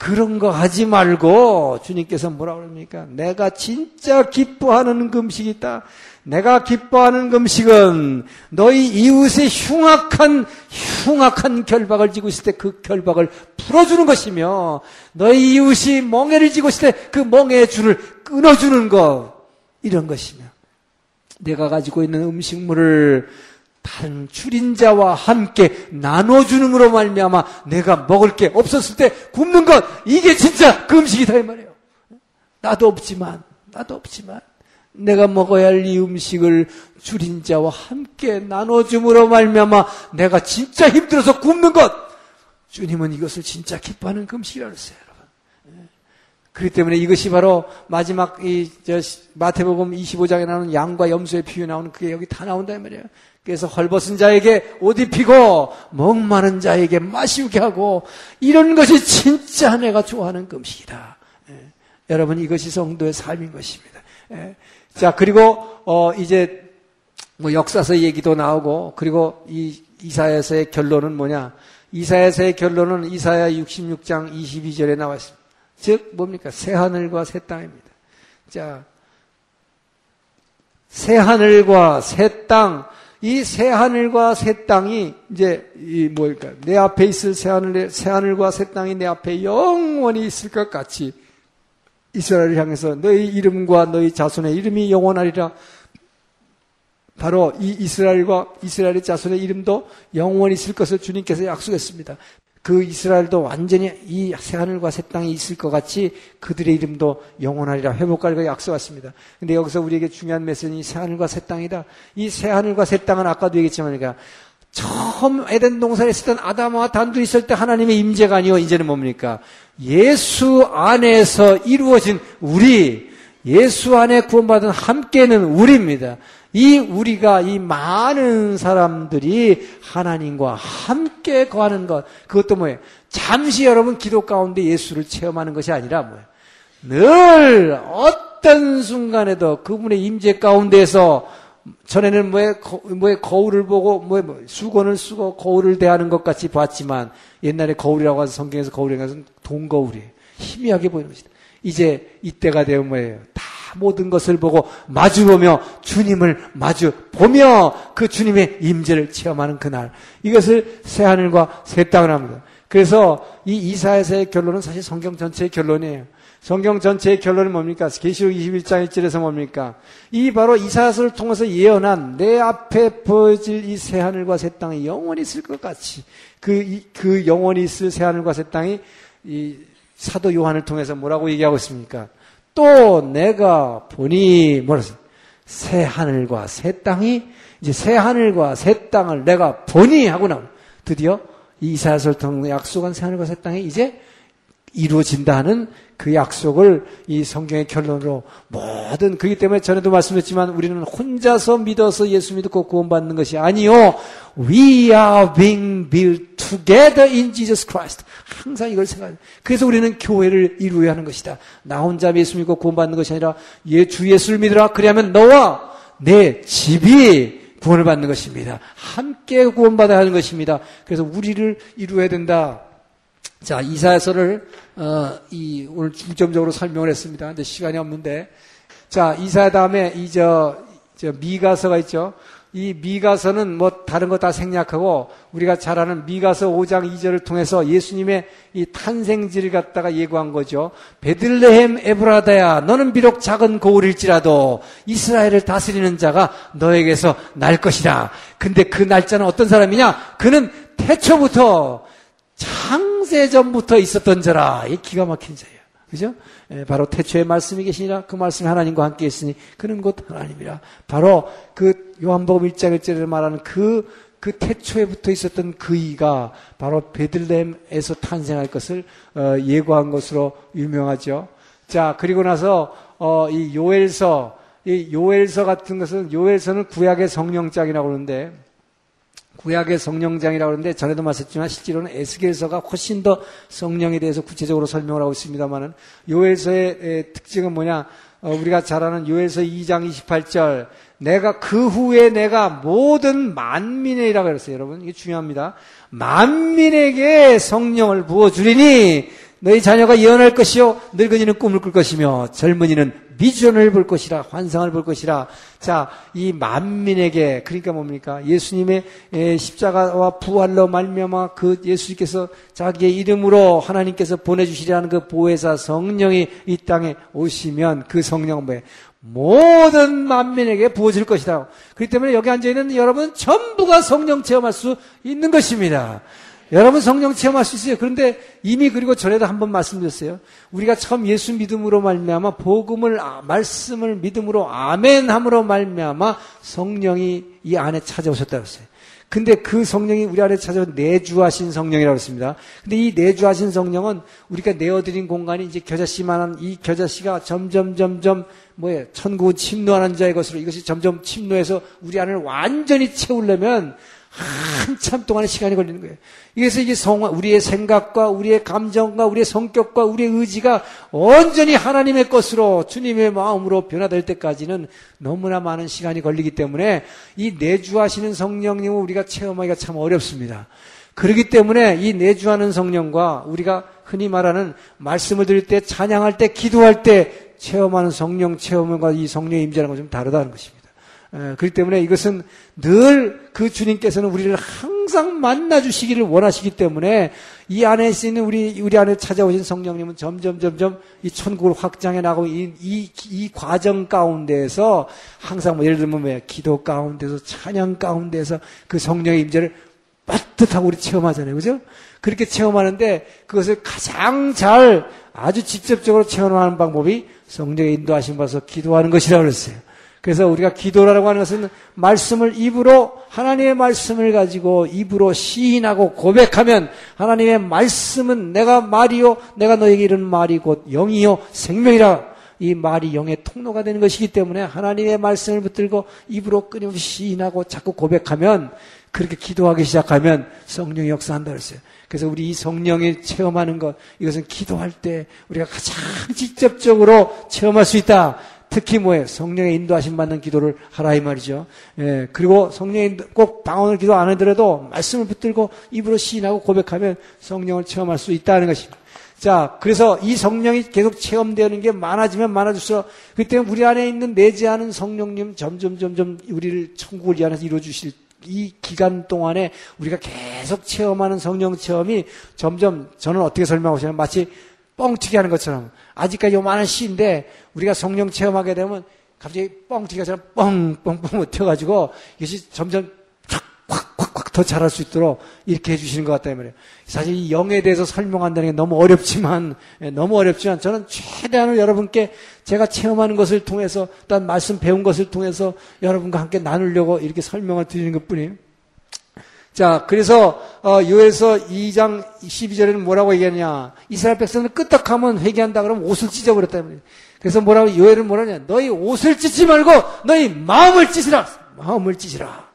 그런 거 하지 말고 주님께서 뭐라 그럽니까? 내가 진짜 기뻐하는 금식이 있다. 내가 기뻐하는 금식은 너희 이웃의 흉악한 흉악한 결박을 지고 있을 때 그 결박을 풀어주는 것이며 너희 이웃이 멍해를 지고 있을 때 그 멍해의 줄을 끊어주는 것 이런 것이며 내가 가지고 있는 음식물을 다른 줄인자와 함께 나눠주는으로 말미암아 내가 먹을 게 없었을 때 굶는 것 이게 진짜 그 음식이다 이 말이에요. 나도 없지만 나도 없지만 내가 먹어야 할 이 음식을 줄인 자와 함께 나눠줌으로 말미암아 내가 진짜 힘들어서 굶는 것 주님은 이것을 진짜 기뻐하는 그 음식이라고 했어요. 그렇기 때문에 이것이 바로 마지막 이 마태복음 25장에 나오는 양과 염소의 비유 나오는 그게 여기 다 나온다 이 말이에요. 그래서 헐벗은 자에게 옷 입히고 목마른 자에게 마시게 하고 이런 것이 진짜 내가 좋아하는 그 음식이다. 예. 여러분 이것이 성도의 삶인 것입니다. 예. 자 그리고 어 이제 뭐 역사서 얘기도 나오고 그리고 이 이사야서의 결론은 뭐냐? 이사야서의 결론은 이사야 66장 22절에 나와 있습니다. 즉 뭡니까? 새 하늘과 새 땅입니다. 자, 새 하늘과 새 땅, 이 새 하늘과 새 땅이 이제 이 뭘까? 내 앞에 있을 새 하늘, 새 하늘과 새 땅이 내 앞에 영원히 있을 것 같이 이스라엘을 향해서 너희 이름과 너희 자손의 이름이 영원하리라. 바로 이 이스라엘과 이스라엘의 자손의 이름도 영원히 있을 것을 주님께서 약속했습니다. 그 이스라엘도 완전히 이 새하늘과 새 땅이 있을 것 같이 그들의 이름도 영원하리라 회복하리라 약속했습니다. 근데 여기서 우리에게 중요한 메시지는 새하늘과 새 땅이다. 이 새하늘과 새 땅은 아까도 얘기했지만 그러니까 처음 에덴 동산에 있었던 아담과 단둘이 있을 때 하나님의 임재가 아니요 이제는 뭡니까? 예수 안에서 이루어진 우리 예수 안에 구원받은 함께는 우리입니다. 이 우리가 이 많은 사람들이 하나님과 함께 거하는 것 그것도 뭐예요? 잠시 여러분 기도 가운데 예수를 체험하는 것이 아니라 뭐예요? 늘 어떤 순간에도 그분의 임재 가운데서 전에는 뭐에, 뭐에 거울을 보고 뭐에 뭐 수건을 쓰고 거울을 대하는 것 같이 봤지만 옛날에 거울이라고 해서 성경에서 거울이라고 해서 동거울이에요. 희미하게 보이는 것이다. 이제 이때가 되면 뭐예요? 다 모든 것을 보고 마주보며 주님을 마주 보며 그 주님의 임재를 체험하는 그날 이것을 새 하늘과 새 땅을 합니다. 그래서 이 이사에서의 결론은 사실 성경 전체의 결론이에요. 성경 전체의 결론은 뭡니까? 계시록 21장 1절에서 뭡니까? 이 바로 이사야서를 통해서 예언한 내 앞에 보여질 이 새 하늘과 새 땅이 영원히 있을 것 같이 그, 그 영원히 있을 새 하늘과 새 땅이 이 사도 요한을 통해서 뭐라고 얘기하고 있습니까? 또 내가 보니 뭐라서 새 하늘과 새 땅이 이제 새 하늘과 새 땅을 내가 보니 하고 나면 드디어 이사야서를 통해 약속한 새 하늘과 새 땅이 이제 이루어진다 하는 그 약속을 이 성경의 결론으로 모든 그렇기 때문에 전에도 말씀했지만 우리는 혼자서 믿어서 예수 믿고 구원받는 것이 아니요 we are being built together in Jesus Christ. 항상 이걸 생각해 그래서 우리는 교회를 이루어야 하는 것이다. 나 혼자 예수 믿고 구원받는 것이 아니라 예, 주 예수를 믿으라. 그리하면 너와 내 집이 구원을 받는 것입니다. 함께 구원받아야 하는 것입니다. 그래서 우리를 이루어야 된다 자, 이사야서를 어, 이 오늘 중점적으로 설명을 했습니다. 근데 시간이 없는데 자, 이사 다음에 이저 저 미가서가 있죠. 이 미가서는 뭐 다른 거 다 생략하고 우리가 잘 아는 미가서 5장 2절을 통해서 예수님의 이 탄생지를 갖다가 예고한 거죠. 베들레헴 에브라다야 너는 비록 작은 고울일지라도 이스라엘을 다스리는 자가 너에게서 날 것이다. 근데 그 날짜는 어떤 사람이냐? 그는 태초부터 창 세 전부터 있었던 자라. 이 기가 막힌 자예요. 그죠? 예, 바로 태초의 말씀이 계시니라 그 말씀이 하나님과 함께 있으니 그는 곧 하나님이라. 바로 그 요한복음 1장 1절에 말하는 그, 그 태초에 붙어 있었던 그 이가 바로 베들렘에서 탄생할 것을 어, 예고한 것으로 유명하죠. 자, 그리고 나서, 어, 이 요엘서, 이 요엘서 같은 것은, 요엘서는 구약의 성령장이라고 그러는데, 구약의 성령장이라고 그러는데, 전에도 말했지만, 실제로는 에스겔서가 훨씬 더 성령에 대해서 구체적으로 설명을 하고 있습니다만은, 요엘서의 특징은 뭐냐, 어, 우리가 잘 아는 요엘서 2장 28절, 내가 그 후에 내가 모든 만민에이라고 그랬어요. 여러분, 이게 중요합니다. 만민에게 성령을 부어 주리니 너희 자녀가 예언할 것이요 늙은이는 꿈을 꿀 것이며 젊은이는 비전을 볼 것이라 환상을 볼 것이라 자 이 만민에게 그러니까 뭡니까 예수님의 십자가와 부활로 말미암아 그 예수님께서 자기의 이름으로 하나님께서 보내주시라는 그 보혜사 성령이 이 땅에 오시면 그 성령은 뭐예요 모든 만민에게 부어질 것이다. 그렇기 때문에 여기 앉아있는 여러분 전부가 성령 체험할 수 있는 것입니다. 여러분 성령 체험할 수 있어요. 그런데 이미 그리고 전에도 한번 말씀드렸어요. 우리가 처음 예수 믿음으로 말미암아 복음을 아, 말씀을 믿음으로 아멘함으로 말미암아 성령이 이 안에 찾아오셨다 그랬어요. 근데 그 성령이 우리 안에 찾아온 내주하신 성령이라고 했습니다. 근데 이 내주하신 성령은 우리가 내어드린 공간이 이제 겨자씨만한 이 겨자씨가 점점 점점 뭐예요? 천국 침노하는 자의 것으로 이것이 점점 침노해서 우리 안을 완전히 채우려면 한참 동안의 시간이 걸리는 거예요. 그래서 이게 성, 우리의 생각과 우리의 감정과 우리의 성격과 우리의 의지가 온전히 하나님의 것으로 주님의 마음으로 변화될 때까지는 너무나 많은 시간이 걸리기 때문에 이 내주하시는 성령님을 우리가 체험하기가 참 어렵습니다. 그렇기 때문에 이 내주하는 성령과 우리가 흔히 말하는 말씀을 드릴 때 찬양할 때 기도할 때 체험하는 성령 체험과 이 성령의 임재라는 건 좀 다르다는 것입니다. 그렇기 때문에 이것은 늘 그 주님께서는 우리를 항상 만나 주시기를 원하시기 때문에 이 안에 있는 우리 우리 안에 찾아오신 성령님은 점점 점점 이 천국을 확장해 나가고 이, 이, 이 과정 가운데에서 항상 뭐 예를 들면 왜 기도 가운데서 찬양 가운데서 그 성령의 임재를 빠듯하고 우리 체험하잖아요. 그죠? 그렇게 체험하는데 그것을 가장 잘 아주 직접적으로 체험하는 방법이 성령의 인도하신 바서 기도하는 것이라고 그랬어요. 그래서 우리가 기도라고 하는 것은 말씀을 입으로 하나님의 말씀을 가지고 입으로 시인하고 고백하면 하나님의 말씀은 내가 말이요 내가 너에게 이른 말이 곧 영이요 생명이라 이 말이 영의 통로가 되는 것이기 때문에 하나님의 말씀을 붙들고 입으로 끊임없이 시인하고 자꾸 고백하면 그렇게 기도하기 시작하면 성령이 역사한다 그랬어요. 그래서 우리 이 성령이 체험하는 것 이것은 기도할 때 우리가 가장 직접적으로 체험할 수 있다. 특히 뭐예요? 성령의 인도하심 받는 기도를 하라 이 말이죠. 예, 그리고 성령이 꼭 방언을 기도 안 하더라도 말씀을 붙들고 입으로 시인하고 고백하면 성령을 체험할 수 있다는 것입니다. 자, 그래서 이 성령이 계속 체험되는 게 많아지면 많아질수록 그때 우리 안에 있는 내재하는 성령님 점점 점점 우리를 천국을 이 안에서 이루어 주실 이 기간 동안에 우리가 계속 체험하는 성령 체험이 점점 저는 어떻게 설명하고 싶냐면 마치 뻥튀기 하는 것처럼 아직까지 요만한 시인데 우리가 성령 체험하게 되면 갑자기 뻥튀기가 뻥뻥뻥 튀어가지고 이것이 점점 콱콱콱 더 잘할 수 있도록 이렇게 해주시는 것 같다 이 말이에요. 사실 이 영에 대해서 설명한다는 게 너무 어렵지만 예, 너무 어렵지만 저는 최대한을 여러분께 제가 체험하는 것을 통해서 또한 말씀 배운 것을 통해서 여러분과 함께 나누려고 이렇게 설명을 드리는 것뿐이에요. 자, 그래서 어, 요에서 2장 12절에는 뭐라고 얘기하냐? 이스라엘 백성은 끄떡하면 회개한다 그러면 옷을 찢어버렸다. 그래서 뭐라고 요엘은 뭐라냐? 너희 옷을 찢지 말고 너희 마음을 찢으라. 마음을 찢으라.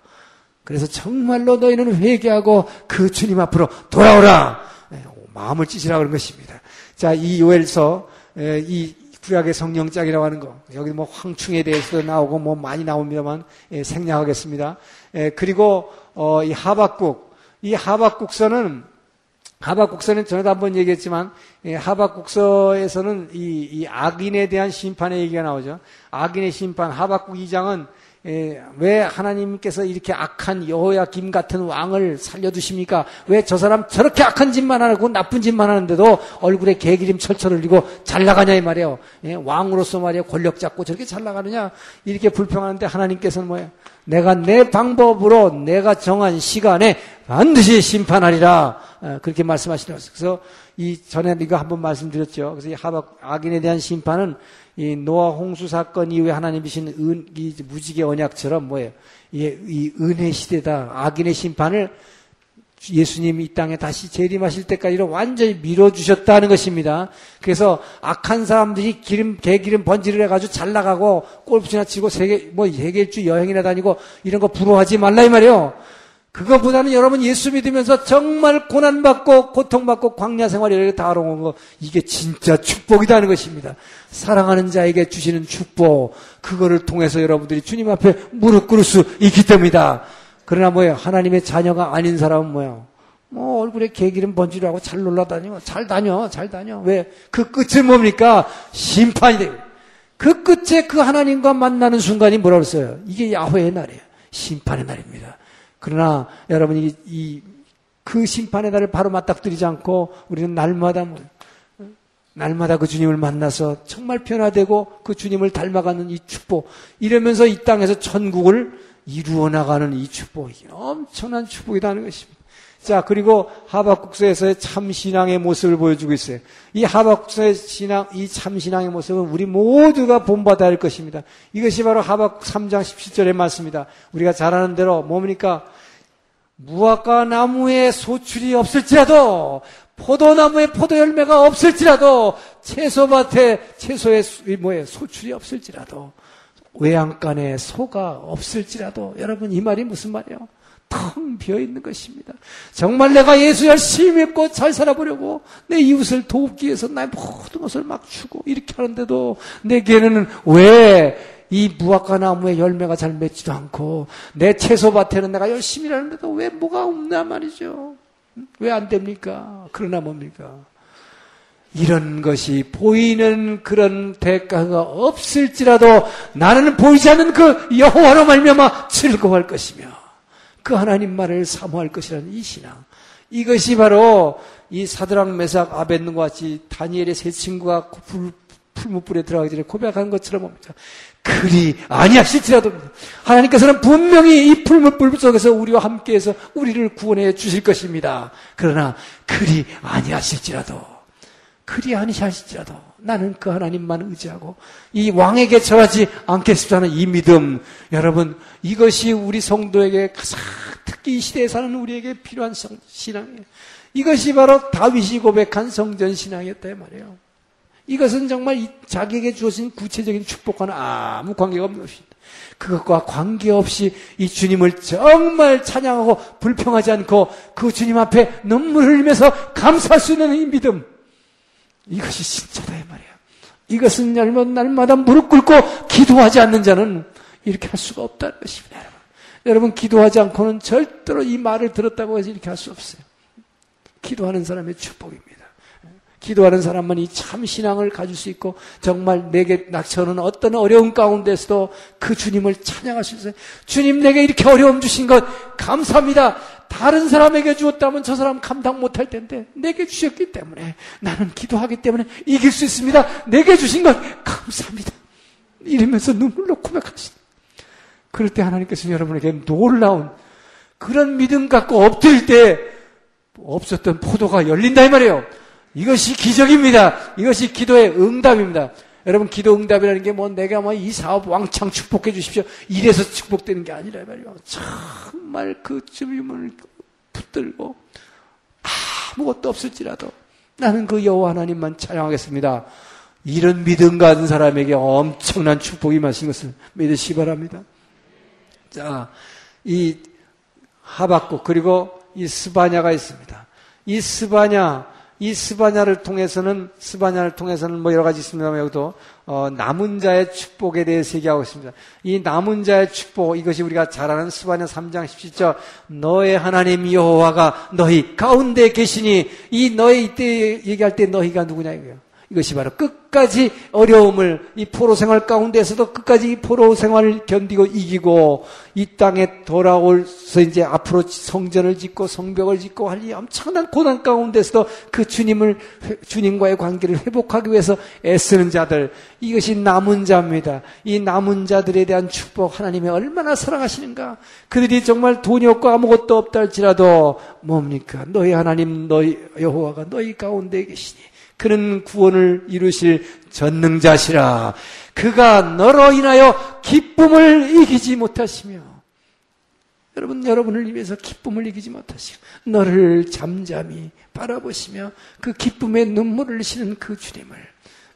그래서 정말로 너희는 회개하고 그 주님 앞으로 돌아오라. 네, 마음을 찢으라 그런 것입니다. 자, 이 요엘서 이 구약의 성령짝이라고 하는 거 여기 뭐 황충에 대해서도 나오고 뭐 많이 나옵니다만 예, 생략하겠습니다. 예, 그리고 어, 이 하박국, 이 하박국서는 하박국서는 전에도 한번 얘기했지만 예, 하박국서에서는 이, 이 악인에 대한 심판의 얘기가 나오죠. 악인의 심판 하박국 2장은 예, 왜 하나님께서 이렇게 악한 여호야김 같은 왕을 살려두십니까? 왜 저 사람 저렇게 악한 짓만 하고 나쁜 짓만 하는데도 얼굴에 개기름 철철 흘리고 잘 나가냐 이 말이에요. 예, 왕으로서 말이에요 권력 잡고 저렇게 잘 나가느냐 이렇게 불평하는데 하나님께서는 뭐예요? 내가 내 방법으로 내가 정한 시간에 반드시 심판하리라 어, 그렇게 말씀하시더라고요. 그래서 이 전에 이거 한번 말씀드렸죠. 그래서 이 하박 악인에 대한 심판은 이 노아 홍수 사건 이후에 하나님이신 은, 이 무지개 언약처럼 뭐예요? 이, 이 은혜 시대다. 악인의 심판을 예수님이 이 땅에 다시 재림하실 때까지로 완전히 밀어주셨다는 것입니다. 그래서 악한 사람들이 기름, 개기름 번지를 해가지고 잘 나가고 골프치나 치고 세계, 뭐 세계일주 여행이나 다니고 이런 거 부러워하지 말라 이 말이에요. 그거보다는 여러분 예수 믿으면서 정말 고난받고 고통받고 광야 생활 이렇게 다뤄온 거 이게 진짜 축복이라는 것입니다. 사랑하는 자에게 주시는 축복 그거를 통해서 여러분들이 주님 앞에 무릎 꿇을 수 있기 때문이다. 그러나 뭐예요? 하나님의 자녀가 아닌 사람은 뭐예요? 뭐 얼굴에 개기름 번지를 하고 잘 놀라다니고 잘 다녀 잘 다녀 왜? 그 끝은 뭡니까? 심판이 돼요. 그 끝에 그 하나님과 만나는 순간이 뭐라고 했어요? 이게 야훼의 날이에요. 심판의 날입니다. 그러나 여러분이 이, 그 심판의 날을 바로 맞닥뜨리지 않고 우리는 날마다 뭐, 날마다 그 주님을 만나서 정말 변화되고 그 주님을 닮아가는 이 축복 이러면서 이 땅에서 천국을 이루어 나가는 이 축복이 엄청난 축복이라는 것입니다. 자, 그리고 하박국서에서의 참 신앙의 모습을 보여주고 있어요. 이 하박국서의 신앙, 이 참 신앙의 모습은 우리 모두가 본받아야 할 것입니다. 이것이 바로 하박국 3장 17절의 말씀입니다. 우리가 잘 아는 대로 뭡니까? 무화과 나무에 소출이 없을지라도 포도나무에 포도 열매가 없을지라도 채소밭에 채소에 뭐에 소출이 없을지라도 외양간에 소가 없을지라도 여러분 이 말이 무슨 말이에요? 텅 비어 있는 것입니다. 정말 내가 예수 열심히 믿고 잘 살아보려고 내 이웃을 돕기 위해서 나의 모든 것을 막 주고 이렇게 하는데도 내게는 왜 이 무화과 나무에 열매가 잘 맺지도 않고 내 채소밭에는 내가 열심히 하는데도 왜 뭐가 없나 말이죠. 왜 안 됩니까? 그러나 뭡니까? 이런 것이 보이는 그런 대가가 없을지라도 나는 보이지 않는 그 여호와로 말미암아 즐거워할 것이며 그 하나님 말을 사모할 것이라는 이 신앙. 이것이 바로 이 사드랑 메삭 아벤과 같이 다니엘의 세 친구가 풀, 풀무불에 들어가기 전에 고백한 것처럼 봅니다. 그리 아니하실지라도 하나님께서는 분명히 이 풀무불 속에서 우리와 함께해서 우리를 구원해 주실 것입니다. 그러나 그리 아니하실지라도 그리 아니하실지라도 나는 그 하나님만 의지하고 이 왕에게 절하지 않겠습니다는 이 믿음 여러분 이것이 우리 성도에게 가장 특히 이 시대에 사는 우리에게 필요한 성, 신앙이에요. 이것이 바로 다윗이 고백한 성전 신앙이었다 말이에요. 이것은 정말 자기에게 주어진 구체적인 축복과는 아무 관계가 없는 것입니다. 그것과 관계없이 이 주님을 정말 찬양하고 불평하지 않고 그 주님 앞에 눈물을 흘리면서 감사할 수 있는 이 믿음. 이것이 진짜다 이 말이야. 이것은 날마다 무릎 꿇고 기도하지 않는 자는 이렇게 할 수가 없다는 것입니다. 여러분. 여러분 기도하지 않고는 절대로 이 말을 들었다고 해서 이렇게 할 수 없어요. 기도하는 사람의 축복입니다. 기도하는 사람만 이 참 신앙을 가질 수 있고 정말 내게 낙처는 어떤 어려운 가운데서도 그 주님을 찬양할 수 있어요. 주님 내게 이렇게 어려움 주신 것 감사합니다. 다른 사람에게 주었다면 저 사람 감당 못할 텐데 내게 주셨기 때문에 나는 기도하기 때문에 이길 수 있습니다. 내게 주신 것 감사합니다. 이러면서 눈물로 고백하신. 그럴 때 하나님께서 여러분에게 놀라운 그런 믿음 갖고 엎드릴 때 없었던 포도가 열린다 이 말이에요. 이것이 기적입니다. 이것이 기도의 응답입니다. 여러분 기도 응답이라는 게 뭐 내가 뭐 이 사업 왕창 축복해 주십시오. 이래서 축복되는 게 아니라 말이요. 정말 그 주님을 붙들고 아무것도 없을지라도 나는 그 여호와 하나님만 찬양하겠습니다. 이런 믿음 가진 사람에게 엄청난 축복이 마신 것을 믿으시기 바랍니다. 자, 이 하박국 그리고 이 스바냐가 있습니다. 이 스바냐 이 스바냐를 통해서는 스바냐를 통해서는 뭐 여러 가지 있습니다만 여기도 어, 남은 자의 축복에 대해서 얘기하고 있습니다. 이 남은 자의 축복 이것이 우리가 잘 아는 스바냐 3장 17절 너의 하나님 여호와가 너희 가운데 계시니 이 너의 이때 얘기할 때 너희가 누구냐 이거예요. 이것이 바로 끝까지 어려움을 이 포로 생활 가운데서도 끝까지 이 포로 생활을 견디고 이기고 이 땅에 돌아올서 이제 앞으로 성전을 짓고 성벽을 짓고 할 이 엄청난 고난 가운데서도 그 주님을 주님과의 관계를 회복하기 위해서 애쓰는 자들 이것이 남은 자입니다. 이 남은 자들에 대한 축복 하나님이 얼마나 사랑하시는가? 그들이 정말 돈이 없고 아무것도 없다 할지라도 뭡니까? 너희 하나님 너희 여호와가 너희 가운데 계시니 그는 구원을 이루실 전능자시라. 그가 너로 인하여 기쁨을 이기지 못하시며. 여러분, 여러분을 위해서 기쁨을 이기지 못하시고, 너를 잠잠히 바라보시며 그 기쁨의 눈물을 흘리시는 그 주님을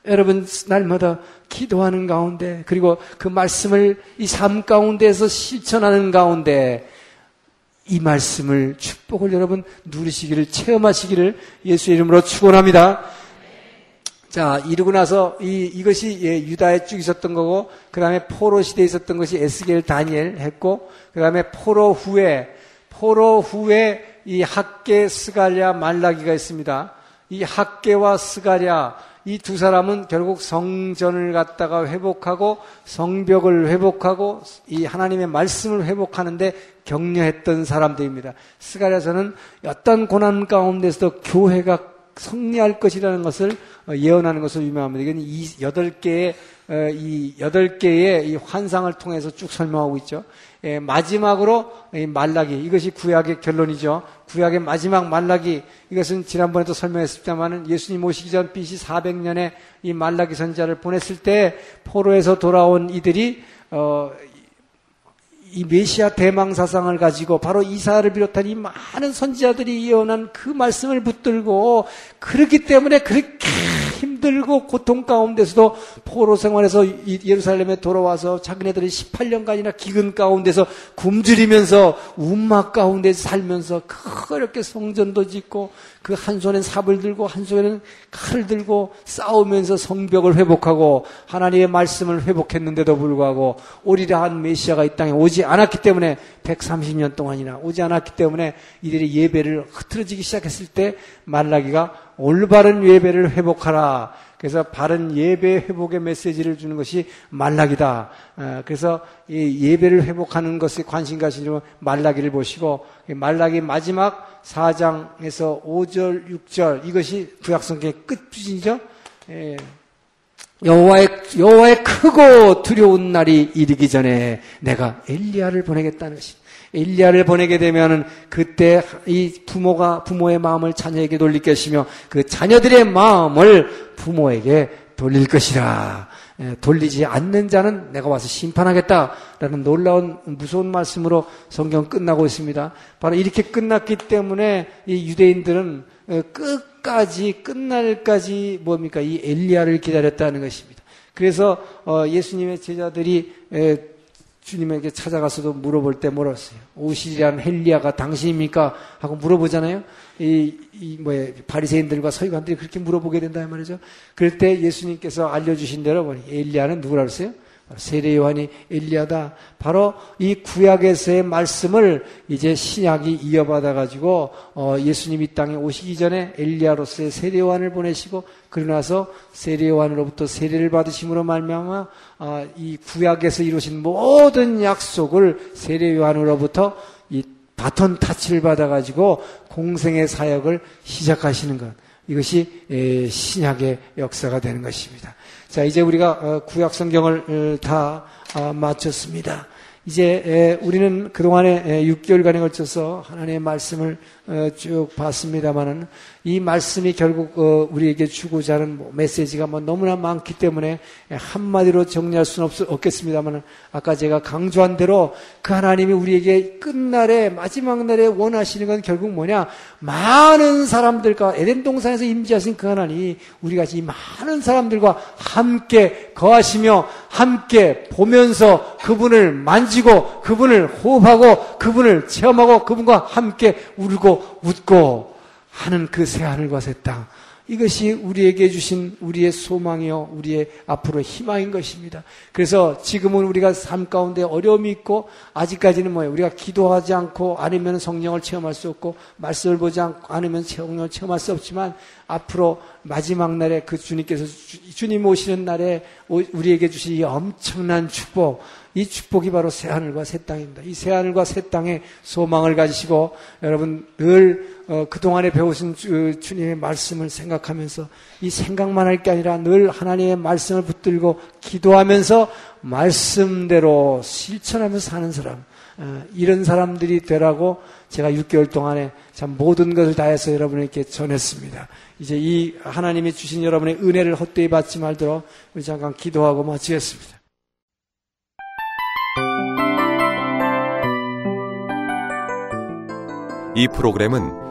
여러분, 날마다 기도하는 가운데, 그리고 그 말씀을 이 삶 가운데에서 실천하는 가운데, 이 말씀을 축복을 여러분 누리시기를 체험하시기를 예수 이름으로 축원합니다. 자, 이르고 나서 이, 이것이 예, 유다에 쭉 있었던 거고, 그 다음에 포로 시대에 있었던 것이 에스겔 다니엘 했고, 그 다음에 포로 후에, 포로 후에 이 학계 스가랴 말라기가 있습니다. 이 학계와 스가랴, 이 두 사람은 결국 성전을 갖다가 회복하고 성벽을 회복하고 이 하나님의 말씀을 회복하는데 격려했던 사람들입니다. 스가랴서는 어떤 고난 가운데서도 교회가 승리할 것이라는 것을 어, 예언하는 것으로 유명합니다. 이건 이 여덟 개의 어, 이 여덟 개의 이 환상을 통해서 쭉 설명하고 있죠. 예, 마지막으로 말라기 이것이 구약의 결론이죠. 구약의 마지막 말라기 이것은 지난번에도 설명했습니다만은 예수님 오시기 전 BC 400년에 이 말라기 선자를 보냈을 때 포로에서 돌아온 이들이 어, 이 메시아 대망 사상을 가지고 바로 이사를 비롯한 이 많은 선지자들이 예언한 그 말씀을 붙들고 그렇기 때문에 그렇게 힘들고 고통 가운데서도 포로 생활에서 예루살렘에 돌아와서 자기네들이 18년간이나 기근 가운데서 굶주리면서 운막 가운데 살면서 그렇게 성전도 짓고 그 한 손엔 삽을 들고 한 손에는 칼을 들고 싸우면서 성벽을 회복하고 하나님의 말씀을 회복했는데도 불구하고 오리라 한 메시아가 이 땅에 오지 않았기 때문에 130년 동안이나 오지 않았기 때문에 이들이 예배를 흐트러지기 시작했을 때 말라기가 올바른 예배를 회복하라. 그래서 바른 예배 회복의 메시지를 주는 것이 말라기다. 어, 그래서 이 예배를 회복하는 것에 관심 가시면 말라기를 보시고 말라기 마지막 4장에서 5절, 6절 이것이 구약성경의 끝부진이죠. 예. 여호와의 여호와의 크고 두려운 날이 이르기 전에 내가 엘리야를 보내겠다는 것입니다. 일리아를 보내게 되면은 그때 이 부모가 부모의 마음을 자녀에게 것이며 그 자녀들의 마음을 부모에게 돌릴 것이라. 예, 돌리지 않는 자는 내가 와서 심판하겠다라는 놀라운 무서운 말씀으로 성경 끝나고 있습니다. 바로 이렇게 끝났기 때문에 이 유대인들은 어, 끝까지 끝날까지 뭡니까 이 엘리야를 기다렸다는 것입니다. 그래서 어, 예수님의 제자들이 주님에게 찾아가서도 물어볼 때 뭐랬어요? 오시리란 헬리아가 당신입니까? 하고 물어보잖아요. 이, 이 뭐야 바리새인들과 서기관들이 그렇게 물어보게 된다 말이죠. 그럴 때 예수님께서 알려주신 대로 보니 엘리야는 누구라 그랬어요? 세례 요한이 엘리야다. 바로 이 구약에서의 말씀을 이제 신약이 이어받아 가지고 어 예수님이 땅에 오시기 전에 엘리야로서의 세례 요한을 보내시고 그러고 나서 세례 요한으로부터 세례를 받으심으로 말미암아 어이 구약에서 이루신 모든 약속을 세례 요한으로부터 이 바톤 타치를 받아 가지고 공생의 사역을 시작하시는 것. 이것이 신약의 역사가 되는 것입니다. 자, 이제 우리가 어, 구약 성경을 어, 다 아, 마쳤습니다. 이제 우리는 그동안에 6개월간에 걸쳐서 하나님의 말씀을 어, 쭉 봤습니다만은 이 말씀이 결국 어, 우리에게 주고자 하는 뭐 메시지가 뭐 너무나 많기 때문에 한마디로 정리할 수는 없, 겠습니다만 아까 제가 강조한 대로 그 하나님이 우리에게 끝날에 마지막 날에 원하시는 건 결국 뭐냐? 많은 사람들과 에덴 동산에서 임재하신 그 하나님이 우리가 이 많은 사람들과 함께 거하시며 함께 보면서 그분을 만지고 그분을 호흡하고 그분을 체험하고 그분과 함께 울고 웃고 하는 그 새하늘과 새 땅. 이것이 우리에게 주신 우리의 소망이요, 우리의 앞으로의 희망인 것입니다. 그래서 지금은 우리가 삶 가운데 어려움이 있고, 아직까지는 뭐예요? 우리가 기도하지 않고, 아니면 성령을 체험할 수 없고, 말씀을 보지 않으면 성령을 체험할 수 없지만, 앞으로 마지막 날에 그 주님께서, 주님 오시는 날에 우리에게 주신 이 엄청난 축복, 이 축복이 바로 새하늘과 새 땅입니다. 이 새하늘과 새 땅에 소망을 가지시고 여러분 늘 어, 그동안에 배우신 주, 주님의 말씀을 생각하면서 이 생각만 할 게 아니라 늘 하나님의 말씀을 붙들고 기도하면서 말씀대로 실천하면서 사는 사람 어, 이런 사람들이 되라고 제가 6개월 동안에 참 모든 것을 다해서 여러분에게 전했습니다. 이제 이 하나님이 주신 여러분의 은혜를 헛되이 받지 말도록 우리 잠깐 기도하고 마치겠습니다. 이 프로그램은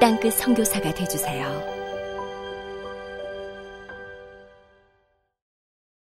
땅끝 성교사가 되주세요